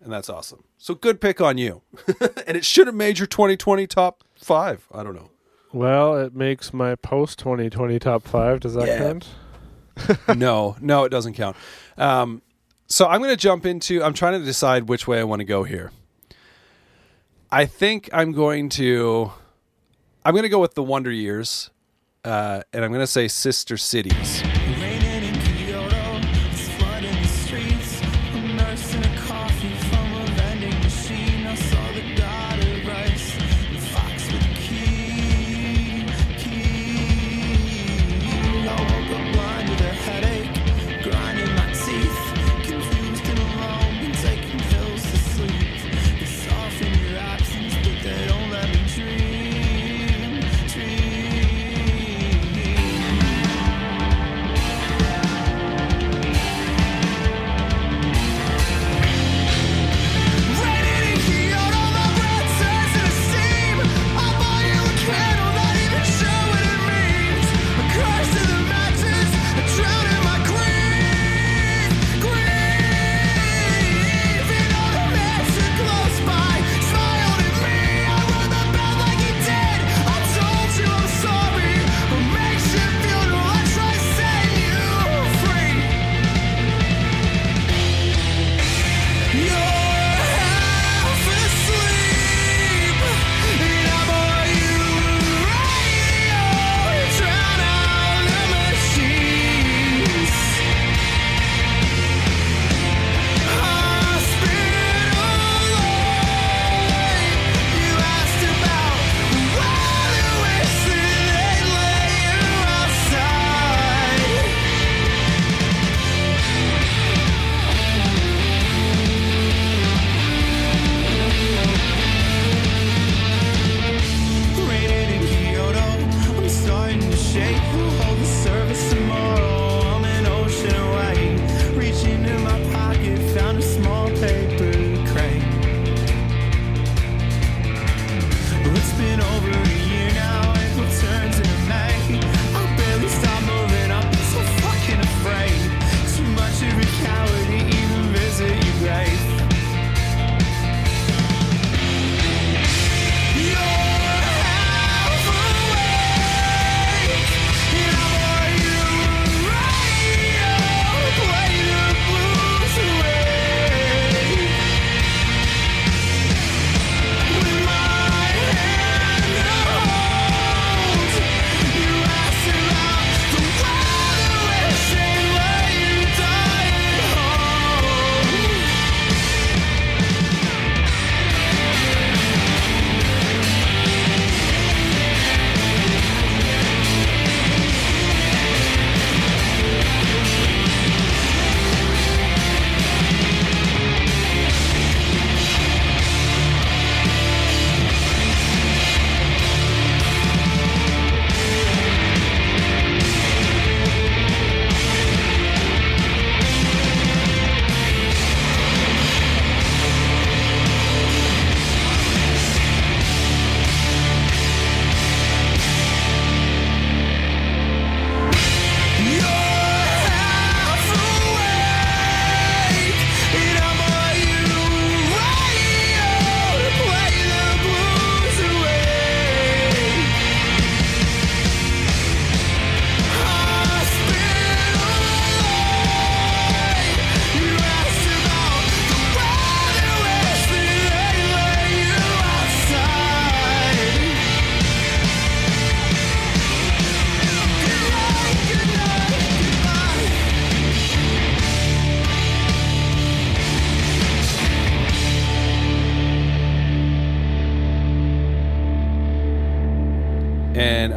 And that's awesome. So good pick on you. <laughs> and it should have made your 2020 top five. I don't know. Well, it makes my post 2020 top five. Does that Yeah. count? <laughs> no, no, it doesn't count. Um, so I'm going to jump into. I'm trying to decide which way I want to go here. I think I'm going to. I'm going to go with the Wonder Years, uh, and I'm going to say Sister Cities.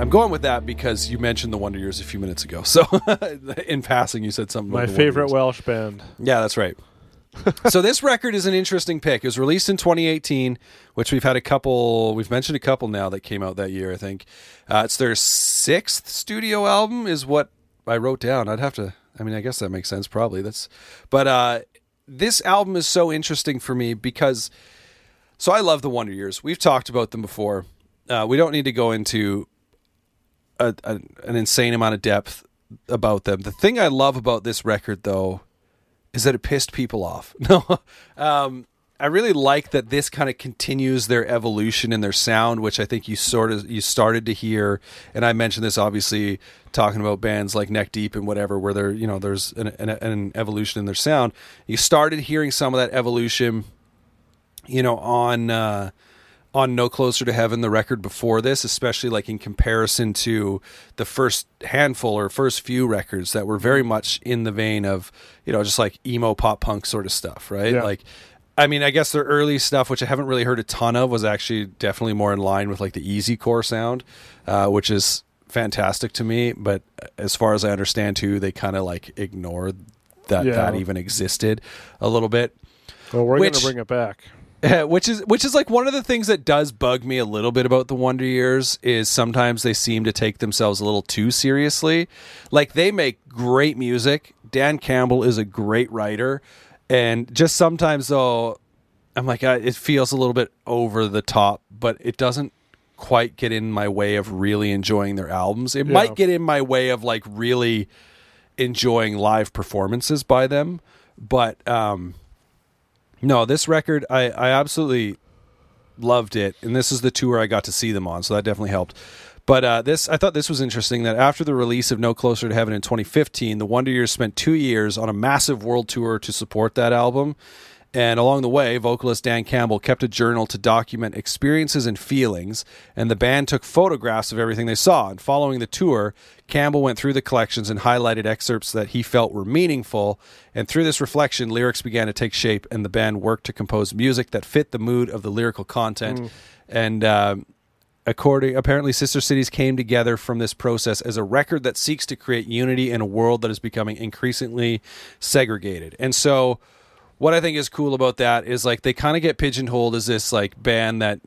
I'm going with that because you mentioned the Wonder Years a few minutes ago. <laughs> So in passing, you said something. My about the Wonder favorite Welsh band. Yeah, that's right. <laughs> so this record is an interesting pick. It was released in 2018, which we've had a couple. We've mentioned a couple now that came out that year. I think uh, it's their sixth studio album, is what I wrote down. I'd have to. I mean, I guess that makes sense. Probably that's. But uh, this album is so interesting for me because. So I love the Wonder Years. We've talked about them before. Uh, we don't need to go into a, a, an insane amount of depth about them. The thing I love about this record, though, is that it pissed people off. <laughs> No, um, I really like that this kind of continues their evolution in their sound, which I think you sort of you started to hear. And I mentioned this obviously talking about bands like Neck Deep and whatever, where there you know there's an, an, an evolution in their sound. You started hearing some of that evolution, you know, on. Uh, on No Closer to Heaven, the record before this, especially like in comparison to the first handful or first few records that were very much in the vein of, you know, just like emo pop punk sort of stuff, right? Yeah. Like, I mean, I guess their early stuff, which I haven't really heard a ton of, was actually definitely more in line with like the easycore sound, uh, which is fantastic to me. But as far as I understand too, they kind of like ignored that Yeah. that even existed a little bit. Well, we're going to bring it back. <laughs> which is which is like one of the things that does bug me a little bit about the Wonder Years is sometimes they seem to take themselves a little too seriously. Like they make great music. Dan Campbell is a great writer, and just sometimes though, I'm like uh, it feels a little bit over the top, but it doesn't quite get in my way of really enjoying their albums. It Yeah. might get in my way of like really enjoying live performances by them, but um no, this record I, I absolutely loved it, and this is the tour I got to see them on, so that definitely helped. But uh, this, I thought this was interesting that after the release of No Closer to Heaven in 2015, the Wonder Years spent two years on a massive world tour to support that album. And along the way, vocalist Dan Campbell kept a journal to document experiences and feelings, and the band took photographs of everything they saw. And following the tour, Campbell went through the collections and highlighted excerpts that he felt were meaningful. And through this reflection, lyrics began to take shape, and the band worked to compose music that fit the mood of the lyrical content. And um, according apparently sister cities came together from this process as a record that seeks to create unity in a world that is becoming increasingly segregated and so what i think is cool about that is like they kind of get pigeonholed as this like band that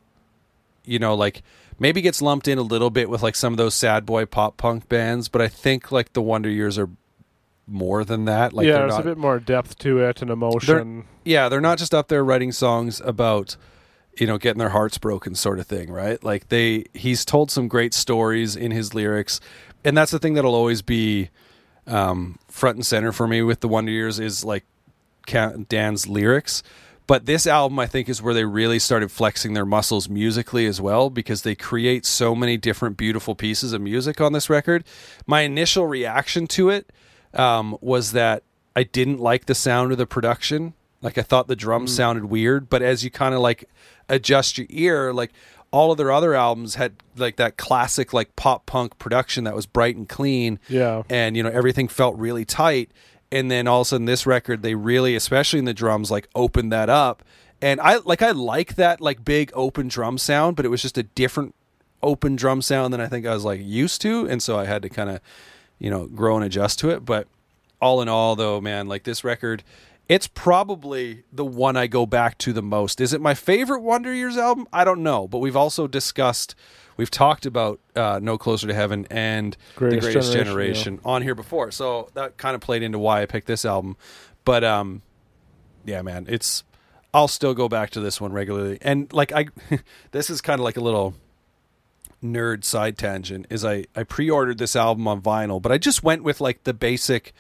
you know like maybe gets lumped in a little bit with like some of those sad boy pop punk bands but i think like the wonder years are more than that like yeah, they're there's not, a bit more depth to it and they're, emotion. yeah, they're not just up there writing songs about you know getting their hearts broken sort of thing, right? Like they he's told some great stories in his lyrics, and that's the thing that'll always be um, front and center for me with the Wonder Years is like Dan's lyrics. But this album, I think, is where they really started flexing their muscles musically as well because they create so many different beautiful pieces of music on this record. My initial reaction to it um, was that I didn't like the sound of the production. Like I thought the drums sounded weird, but as you kind of like adjust your ear, like all of their other albums had like that classic like pop punk production that was bright and clean Yeah. and you know everything felt really tight and then all of a sudden this record they really especially in the drums like opened that up. And i like i like that like big open drum sound but it was just a different open drum sound than i think i was like used to. And so i had to kind of you know grow and adjust to it. But all in all though man like this record it's probably the one i go back to the most. Is it my favorite wonder years album? I don't know. But we've also discussed we've talked about uh, no closer to heaven and Greatest the greatest Generation, generation, on here before. So that kind of played into why i picked this album. But um yeah man it's i'll still go back to this one regularly. And like i <laughs> this is kind of like a little nerd side tangent is I I pre-ordered this album on vinyl, but I just went with like the basic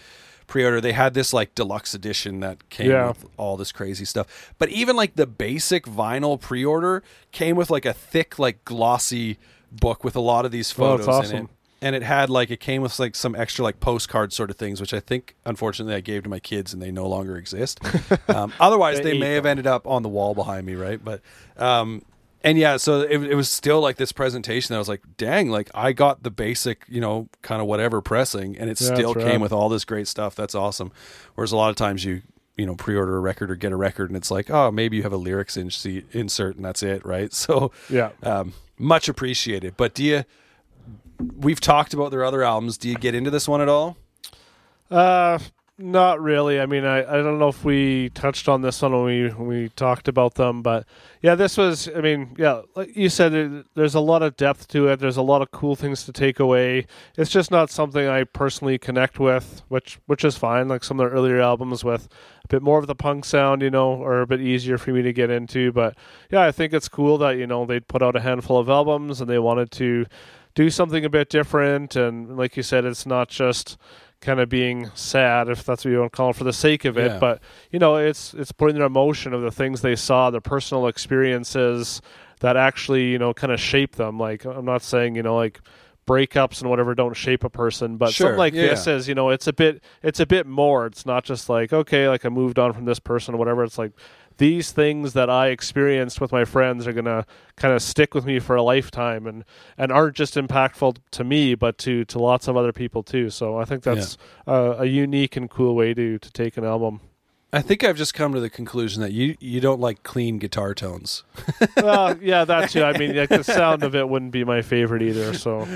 pre-order. They had this like deluxe edition that came Yeah. with all this crazy stuff. But even like the basic vinyl pre-order came with like a thick like glossy book with a lot of these Oh, photos in it. And it had like it came with like some extra like postcard sort of things, which I think unfortunately I gave to my kids and they no longer exist. <laughs> Um, otherwise, They they, may have ended up on the wall behind me, right? But um, and yeah, so it, it was still like this presentation. That I was like, dang, like I got the basic, you know, kind of whatever pressing, and it Yeah, still came right. with all this great stuff. That's awesome. Whereas a lot of times you, you know, pre-order a record or get a record, and it's like, oh, maybe you have a lyrics in- insert, and that's it, right? <laughs> So Yeah. um, much appreciated. But do you we've talked about their other albums. Do you get into this one at all? Uh, not really. I mean, I, I don't know if we touched on this one when we when we talked about them, but yeah, this was. I mean, yeah, like you said, there's a lot of depth to it. There's a lot of cool things to take away. It's just not something I personally connect with, which which is fine. Like some of their earlier albums with a bit more of the punk sound, you know, are a bit easier for me to get into. But yeah, I think it's cool that you know they'd put out a handful of albums and they wanted to do something a bit different. And like you said, it's not just kind of being sad, if that's what you want to call it, for the sake of it. Yeah. But you know, it's it's putting their emotion of the things they saw, their personal experiences that actually you know kind of shape them. Like I'm not saying you know like breakups and whatever don't shape a person but Sure, something like yeah. this is you know it's a bit it's a bit more it's not just like okay like i moved on from this person or whatever it's like these things that i experienced with my friends are going to kind of stick with me for a lifetime and and aren't just impactful to me but to to lots of other people too so i think that's uh, a unique and cool way to to take an album I think I've just come to the conclusion that you you don't like clean guitar tones. well <laughs> yeah that too i mean like the <laughs> sound of it wouldn't be my favorite either so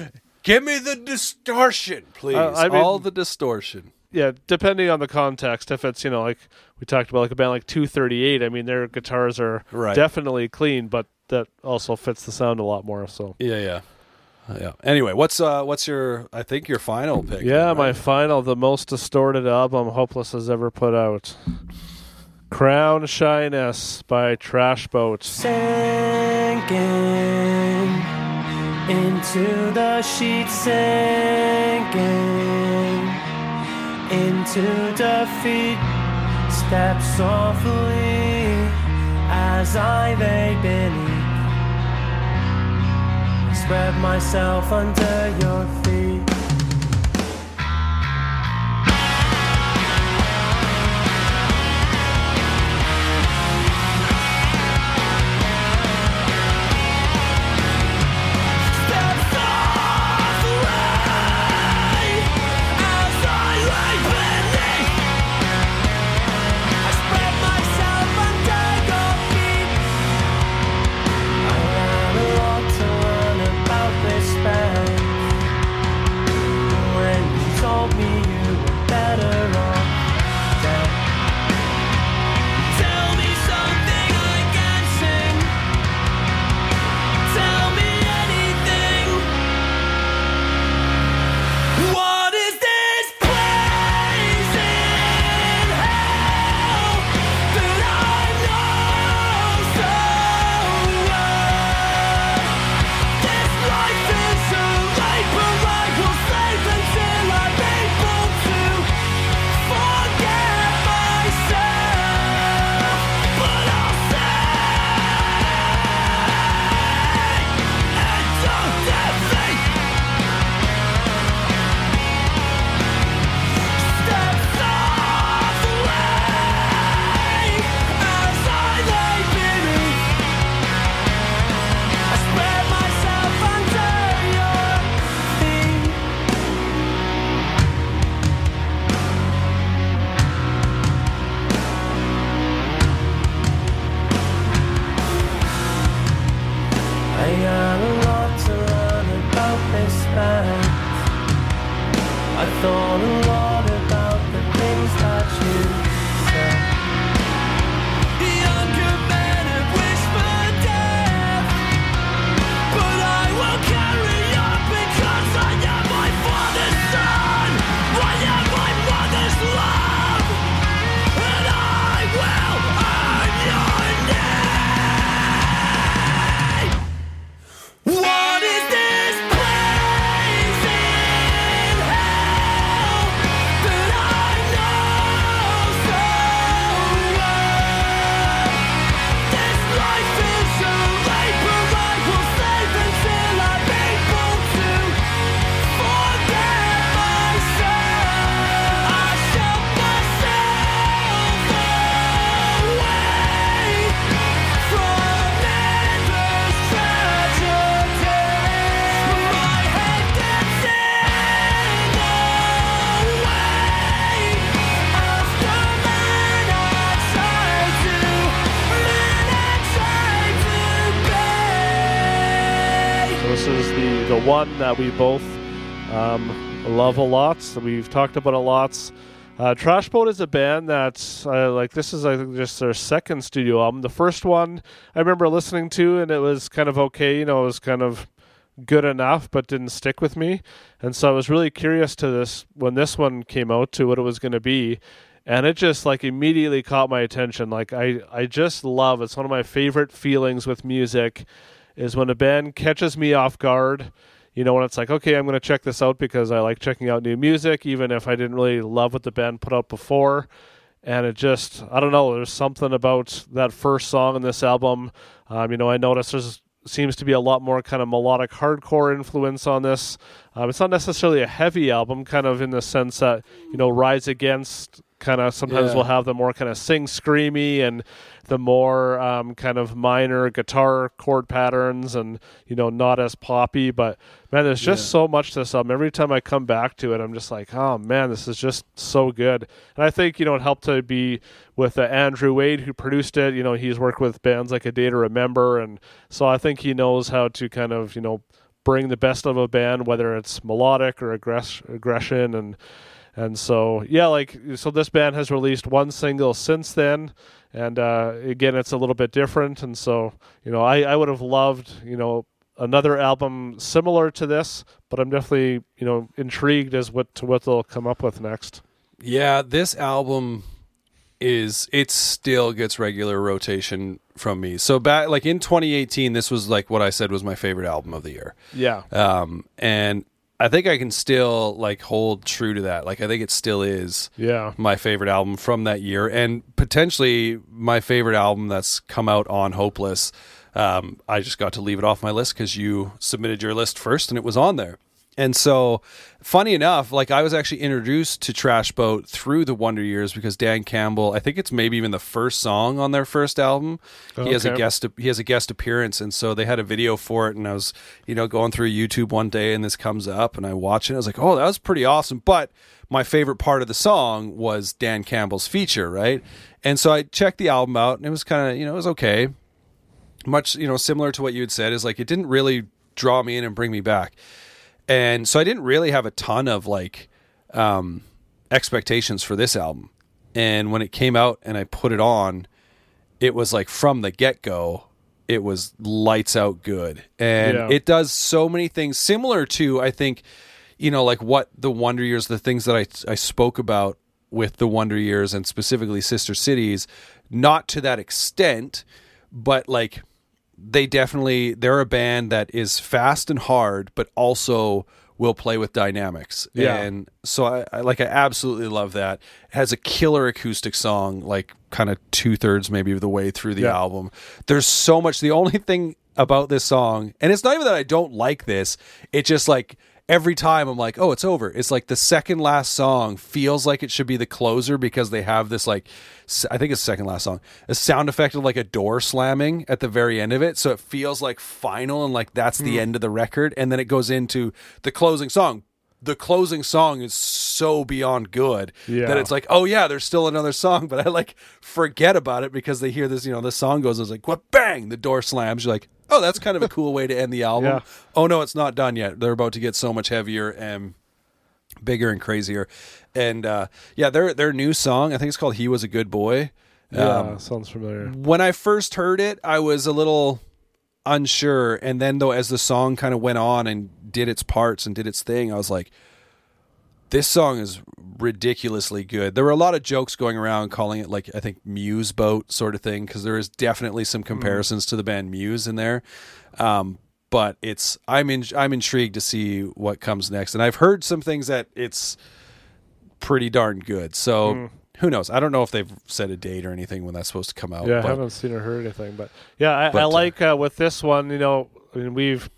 Give me the distortion, please. Uh, I mean- All the distortion. Yeah, depending on the context, if it's you know like we talked about like a band like Two Thirty Eight, I mean their guitars are Right. definitely clean, but that also fits the sound a lot more. So Yeah, yeah, Uh, yeah. Anyway, what's uh, what's your? I think your final pick. yeah, right? my final, the most distorted album Hopeless has ever put out, Crown Shyness by Trash Boat. sinking into the sheets, sinking into defeat. Step softly as I lay beneath. Spread myself under your feet. That we both um, love a lot. We've talked about a lot. Uh, Trash Boat is a band that's uh, like this is I think just their second studio album. The first one I remember listening to and it was kind of okay. You know, it was kind of good enough, but didn't stick with me. And so I was really curious to this when this one came out to what it was going to be. And it just like immediately caught my attention. Like I, I just love it's one of my favorite feelings with music is when a band catches me off guard. You know, when it's like, okay, I'm going to check this out because I like checking out new music, even if I didn't really love what the band put out before. And it just, I don't know, there's something about that first song in this album. Um, you know, I noticed there's seems to be a lot more kind of melodic hardcore influence on this. Um, it's not necessarily a heavy album, kind of in the sense that you know Rise Against kind of sometimes Yeah. will have the more kind of sing screamy and the more um, kind of minor guitar chord patterns and you know not as poppy. But man, there's just Yeah. so much to this album. Every time I come back to it, I'm just like, oh man, this is just so good. And I think you know it helped to be with uh, Andrew Wade who produced it. You know he's worked with bands like A Day to Remember, and so I think he knows how to kind of you know bring the best of a band, whether it's melodic or aggress- aggression and. And so, yeah, like so, this band has released one single since then, and uh, again, it's a little bit different. And so, you know, I, I would have loved, you know, another album similar to this, but I'm definitely, you know, intrigued as what to what they'll come up with next. Yeah, this album is it still gets regular rotation from me. So back like in 2018, this was like what I said was my favorite album of the year. Yeah, Um, and I think I can still like hold true to that. Like I think it still is yeah, my favorite album from that year, and potentially my favorite album that's come out on Hopeless. Um, I just got to leave it off my list because you submitted your list first, and it was on there. And so, funny enough, like I was actually introduced to Trash Boat through the Wonder Years because Dan Campbell, I think it's maybe even the first song on their first album. He has a guest he has a guest appearance, and so they had a video for it. And I was, you know, going through YouTube one day, and this comes up, and I watch it. I was like, oh, that was pretty awesome. But my favorite part of the song was Dan Campbell's feature, right? And so I checked the album out, and it was kind of, you know, it was okay much you know similar to what you had said is like it didn't really draw me in and bring me back and so i didn't really have a ton of like um expectations for this album and when it came out and i put it on it was like from the get-go it was lights out good and Yeah. it does so many things similar to i think you know like what the wonder years the things that i, I spoke about with the wonder years and specifically sister cities not to that extent but like they definitely they're a band that is fast and hard but also will play with dynamics Yeah. and so I, I like i absolutely love that it has a killer acoustic song like kind of two-thirds maybe of the way through the Yeah. album there's so much the only thing about this song and it's not even that i don't like this it just like every time i'm like oh it's over. It's like the second last song feels like it should be the closer because they have this like I think it's second last song a sound effect of like a door slamming at the very end of it. So it feels like final and like that's the hmm. end of the record. And then it goes into the closing song. The closing song is so beyond good Yeah. that it's like, oh yeah, there's still another song, <laughs> but I like forget about it because they hear this, you know, the song goes, it's like, what bang, the door slams. You're like, oh, that's kind of a cool way to end the album. Yeah. Oh no, it's not done yet. They're about to get so much heavier and bigger and crazier. And uh, yeah, their their new song, I think it's called "He Was a Good Boy." yeah, Um, sounds familiar. when I first heard it, I was a little unsure, and then though, as the song kind of went on and did its parts and did its thing, I was like, "This song is ridiculously good." There were a lot of jokes going around calling it like I think Muse boat sort of thing because there is definitely some comparisons to the band Muse in there. Um, but it's I'm in, I'm intrigued to see what comes next, and I've heard some things that it's pretty darn good. So. Who knows? I don't know if they've set a date or anything when that's supposed to come out. Yeah, I haven't seen or heard anything, but yeah, I, But, I uh, like uh, with this one. You know, I mean, we've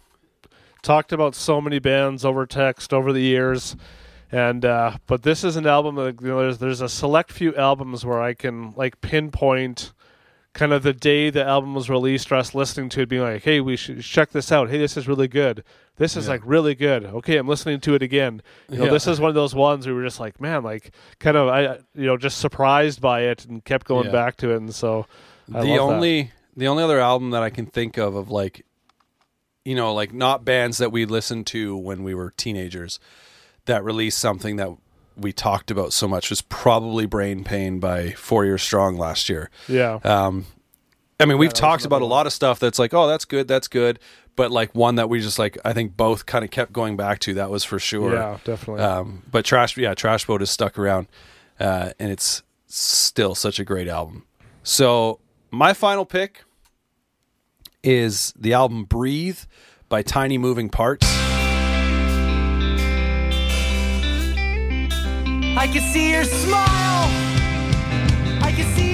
talked about so many bands over text over the years, and uh, but this is an album that you know, there's there's a select few albums where I can like pinpoint kind of the day the album was released or us listening to it being like hey we should check this out hey this is really good this is Yeah. like really good okay i'm listening to it again you know Yeah. this is one of those ones where we were just like man like kind of i you know just surprised by it and kept going Yeah. back to it and so I the love that. only the only other album that I can think of of like you know, like not bands that we listened to when we were teenagers that released something that we talked about so much was probably Brain Pain by Four Years Strong last year. Yeah. Um, I mean, we've was talked about a lot of stuff that's like, oh, that's good, that's good, but like one that we just like, I think both kind of kept going back to. That was for sure. yeah, definitely. Um, but Trash, yeah, Trash Boat is stuck around, uh, and it's still such a great album. So my final pick is the album "Breathe" by Tiny Moving Parts. I can see your smile. I can see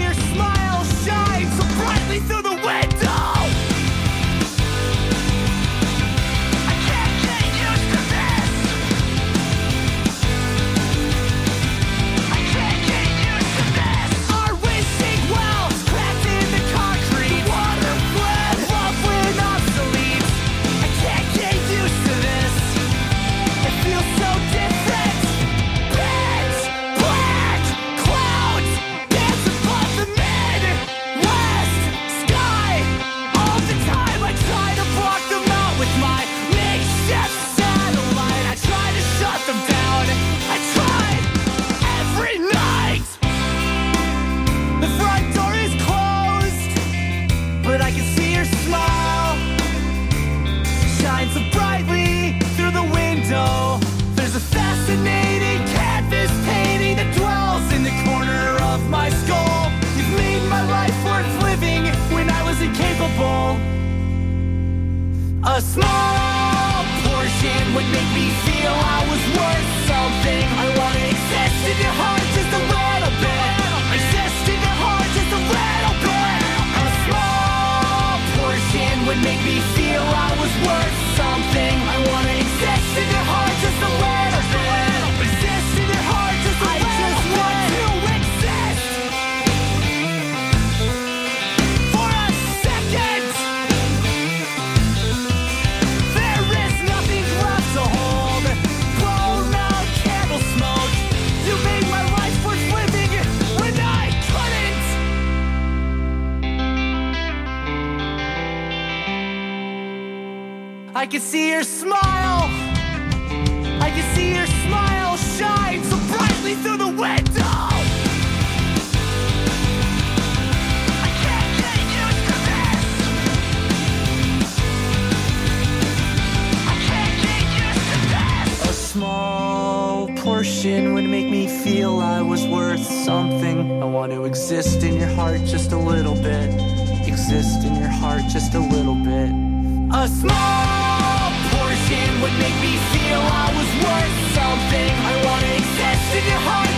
A small I can see your smile. I can see your smile shine so brightly through the window. Small portion would make me feel I was worth something. I want to exist in your heart just a little bit. Exist in your heart just a little bit. A small would make me feel I was worth something. I want to exist in your heart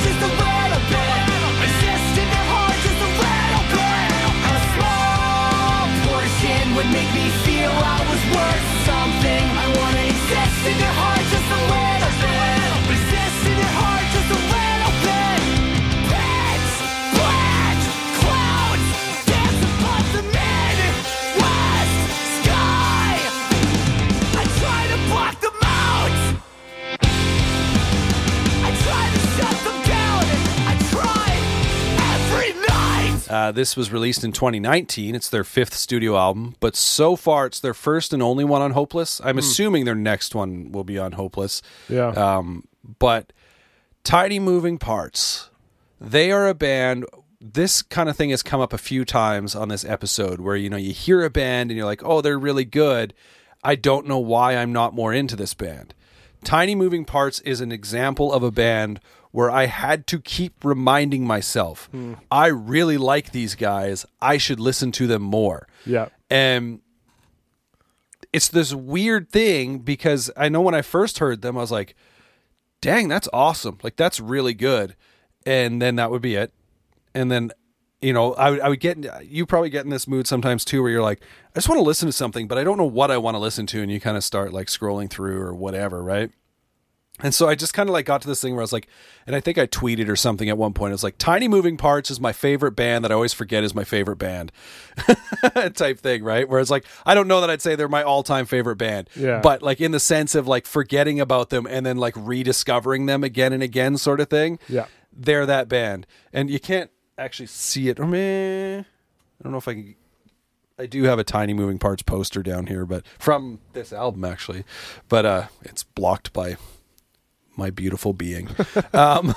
Uh, this was released in 2019. It's their fifth studio album, but so far it's their first and only one on Hopeless. I'm assuming their next one will be on Hopeless. yeah. Um, but Tiny Moving Parts, they are a band. This kind of thing has come up a few times on this episode where you know you hear a band and you're like, oh, they're really good. I don't know why I'm not more into this band. Tiny Moving Parts is an example of a band where I had to keep reminding myself, I really like these guys. I should listen to them more. yeah. And it's this weird thing because I know when I first heard them, I was like, dang, that's awesome. Like, that's really good. And then that would be it. And then, you know, I, would- I would get, you probably get in this mood sometimes too, where you're like, I just want to listen to something, but I don't know what I want to listen to. And you kind of start like scrolling through or whatever, right? And so I just kind of like got to this thing where I was like, and I think I tweeted or something at one point. It was like, Tiny Moving Parts is my favorite band that I always forget is my favorite band, <laughs> type thing, right? Where it's like, I don't know that I'd say they're my all time favorite band, Yeah. but like in the sense of like forgetting about them and then like rediscovering them again and again, sort of thing. Yeah. they're that band, and you can't actually see it. Meh, I don't know if I can. I do have a tiny moving parts poster down here, but from this album actually, but uh, it's blocked by my beautiful being. <laughs> um,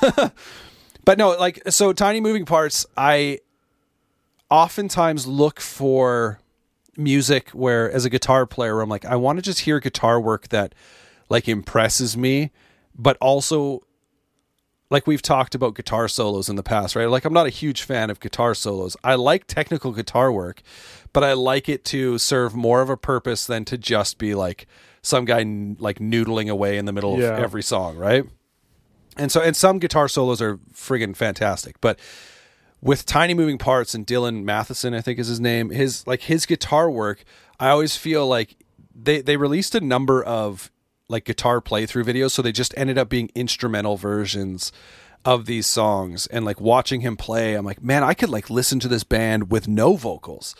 <laughs> but no, like so, tiny moving parts. I oftentimes look for music where, as a guitar player, I'm like, I want to just hear guitar work that like impresses me, but also like we've talked about guitar solos in the past, right? Like I'm not a huge fan of guitar solos. I like technical guitar work, but I like it to serve more of a purpose than to just be like some guy n- like noodling away in the middle Yeah. of every song, right? And so and some guitar solos are friggin' fantastic, but with tiny moving parts and Dylan Mattheisen, I think is his name, his like his guitar work, I always feel like they they released a number of like guitar playthrough videos, so they just ended up being instrumental versions of these songs and like watching him play, I'm like, man, I could like listen to this band with no vocals.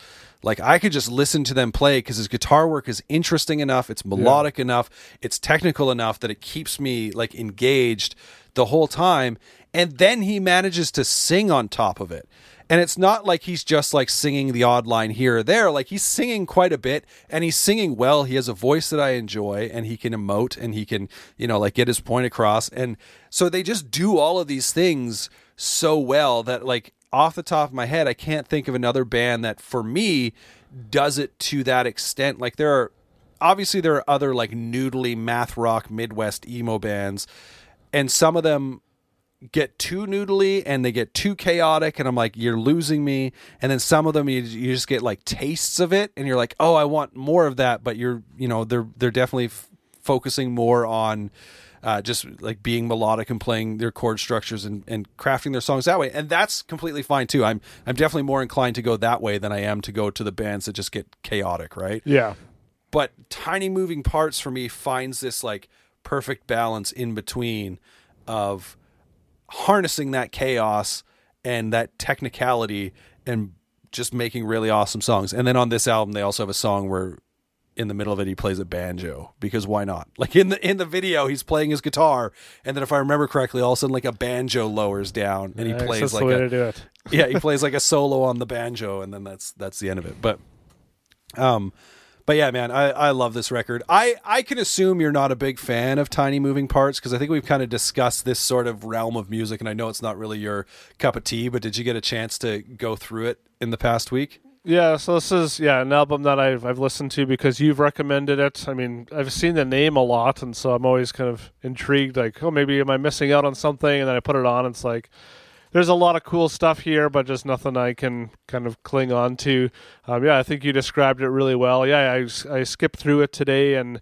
Like I could just listen to them play because his guitar work is interesting enough, it's melodic enough, it's technical enough that it keeps me like engaged the whole time. And then he manages to sing on top of it. And it's not like he's just like singing the odd line here or there. Like he's singing quite a bit and he's singing well. He has a voice that I enjoy and he can emote and he can, you know, like get his point across. And so they just do all of these things so well that like off the top of my head, I can't think of another band that for me does it to that extent. Like there are obviously there are other like noodly math rock Midwest emo bands and some of them get too noodly and they get too chaotic and I'm like you're losing me and then some of them you, you just get like tastes of it and you're like oh I want more of that but you're you know they're they're definitely f- focusing more on uh, just like being melodic and playing their chord structures and, and crafting their songs that way and that's completely fine too I'm I'm definitely more inclined to go that way than I am to go to the bands that just get chaotic right Yeah. but tiny moving parts for me finds this like perfect balance in between of harnessing that chaos and that technicality and just making really awesome songs. And then on this album they also have a song where in the middle of it he plays a banjo because why not? <laughs> Like in the in the video he's playing his guitar and then if I remember correctly all of a sudden like a banjo lowers down and he Nice. plays like a to do it. <laughs> yeah, he <laughs> plays like a solo on the banjo, and then that's that's the end of it. But, um, but yeah, man, I I love this record. I I can assume you're not a big fan of tiny moving parts because I think we've kind of discussed this sort of realm of music, and I know it's not really your cup of tea. But did you get a chance to go through it in the past week? Yeah, so this is yeah an album that I've I've listened to because you've recommended it. I mean, I've seen the name a lot, and so I'm always kind of intrigued. Like, oh, maybe am I missing out on something? And then I put it on. And it's like there's a lot of cool stuff here, but just nothing I can kind of cling on to. Um, yeah, I think you described it really well. Yeah, I I skipped through it today, and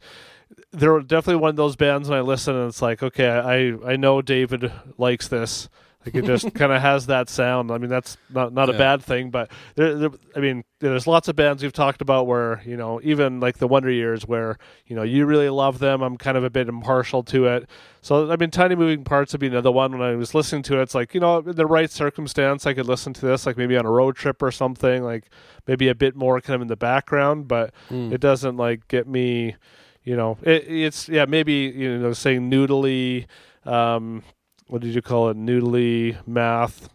they're definitely one of those bands when I listen, and it's like, okay, I I know David likes this. Like it just <laughs> kind of has that sound. I mean, that's not not a bad thing, but there, there, I mean, there's lots of bands we've talked about where you know, even like the Wonder Years, where you know you really love them. I'm kind of a bit impartial to it. So I mean, Tiny Moving Parts would be another one. When I was listening to it, it's like you know, in the right circumstance, I could listen to this, like maybe on a road trip or something, like maybe a bit more kind of in the background, but it doesn't like get me. You know, it, it's yeah, maybe you know, saying noodly. Um, what did you call it? Noodly math.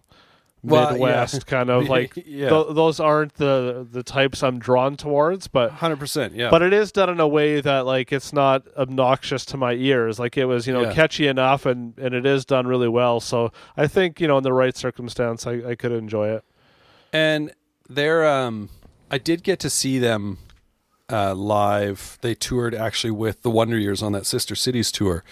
Well, Midwest yeah. kind of <laughs> like Yeah. th- those aren't the the types I'm drawn towards, but Hundred percent, yeah. but it is done in a way that like it's not obnoxious to my ears. Like it was, you know, Yeah. catchy enough, and and it is done really well. So I think you know, in the right circumstance, I, I could enjoy it. and they're um I did get to see them uh live. They toured actually with the Wonder Years on that Sister Cities tour.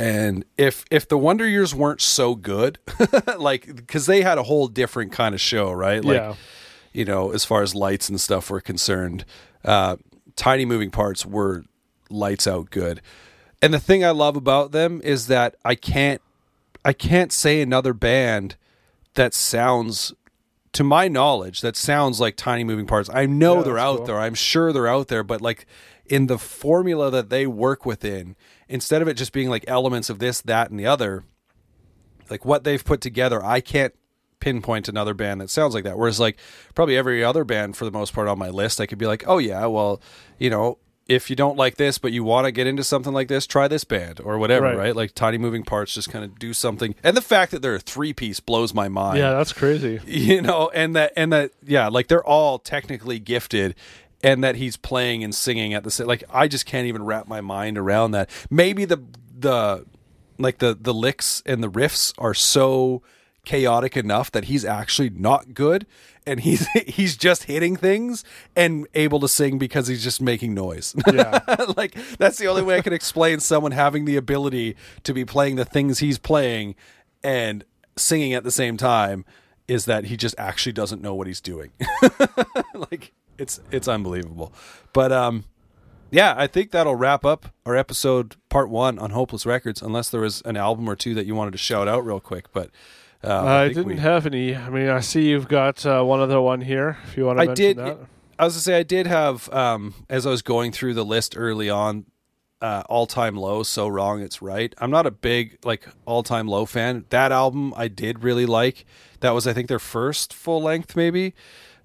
And if if the Wonder Years weren't so good, <laughs> like cuz they had a whole different kind of show, right? Like Yeah. you know, as far as lights and stuff were concerned, uh tiny moving parts were lights out good. And the thing I love about them is that I can't I can't say another band that sounds to my knowledge that sounds like tiny moving parts. I know Yeah, they're out cool. there. I'm sure they're out there, but like in the formula that they work within, instead of it just being like elements of this, that, and the other, like what they've put together, I can't pinpoint another band that sounds like that. Whereas like probably every other band for the most part on my list, I could be like, oh yeah, well, you know, if you don't like this, but you want to get into something like this, try this band or whatever, right? Right. Like tiny moving parts, just kind of do something. And the fact that they're a three piece blows my mind. Yeah, that's crazy. <laughs> you know, and that and that yeah, like they're all technically gifted. And that he's playing and singing at the same, like I just can't even wrap my mind around that. Maybe the the like the the licks and the riffs are so chaotic enough that he's actually not good and he's <laughs> he's just hitting things and able to sing because he's just making noise. <laughs> Yeah. like that's the only way I can explain someone having the ability to be playing the things he's playing and singing at the same time is that he just actually doesn't know what he's doing. <laughs> like it's it's unbelievable. But um yeah, I think that'll wrap up our episode part 1 on Hopeless Records unless there was an album or two that you wanted to shout out real quick, but uh, I, think didn't we- have any. I mean, I see you've got uh, one other one here. If you want to I mention did. that. I was gonna say I did have um, as I was going through the list early on, uh, all time low. So wrong, it's right. I'm not a big like all time low fan. That album I did really like. That was I think their first full length maybe,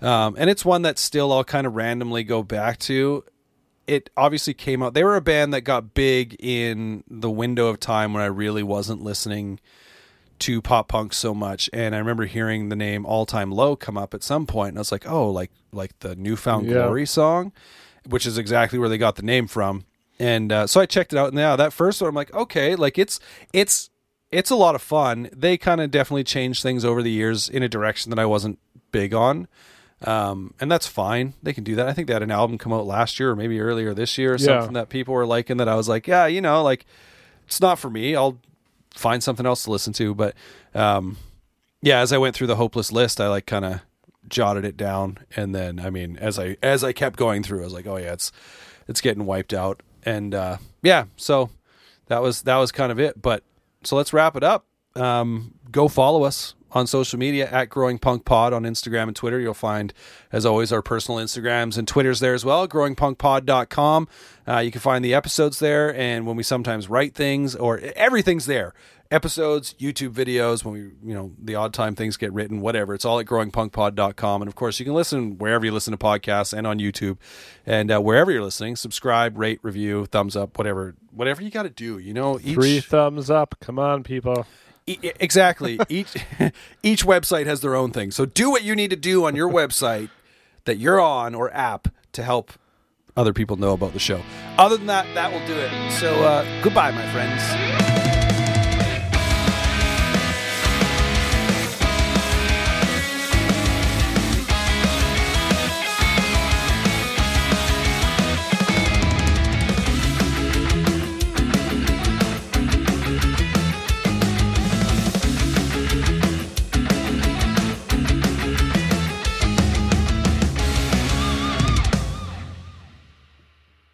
um, and it's one that still I'll kind of randomly go back to. It obviously came out. They were a band that got big in the window of time when I really wasn't listening to pop punk so much and i remember hearing the name all time low come up at some point and i was like oh like like the newfound Yeah. glory song which is exactly where they got the name from and uh, so i checked it out and yeah that first one i'm like okay like it's it's it's a lot of fun they kind of definitely changed things over the years in a direction that i wasn't big on um, and that's fine they can do that i think they had an album come out last year or maybe earlier this year or Yeah. something that people were liking that i was like yeah you know like it's not for me i'll find something else to listen to. But um, yeah, as I went through the hopeless list, I like kind of jotted it down, and then I mean, as I as I kept going through, I was like, oh yeah, it's it's getting wiped out, and uh, yeah, so that was that was kind of it. But so let's wrap it up. Um, go follow us on social media at Growing Punk Pod on Instagram and Twitter. You'll find, as always, our personal Instagrams and Twitters there as well. GrowingPunkPod.com. Uh, you can find the episodes there, and when we sometimes write things, or everything's there. Episodes, YouTube videos, when we, you know, the odd time things get written, whatever. It's all at growingpunkpod.com. And of course, you can listen wherever you listen to podcasts and on YouTube. And uh, wherever you're listening, subscribe, rate, review, thumbs up, whatever, whatever you got to do. You know, each, Three thumbs up. Come on, people. E- exactly. <laughs> each <laughs> each website has their own thing. So do what you need to do on your website that you're on or app to help other people know about the show. Other than that, that will do it. So uh, goodbye, my friends.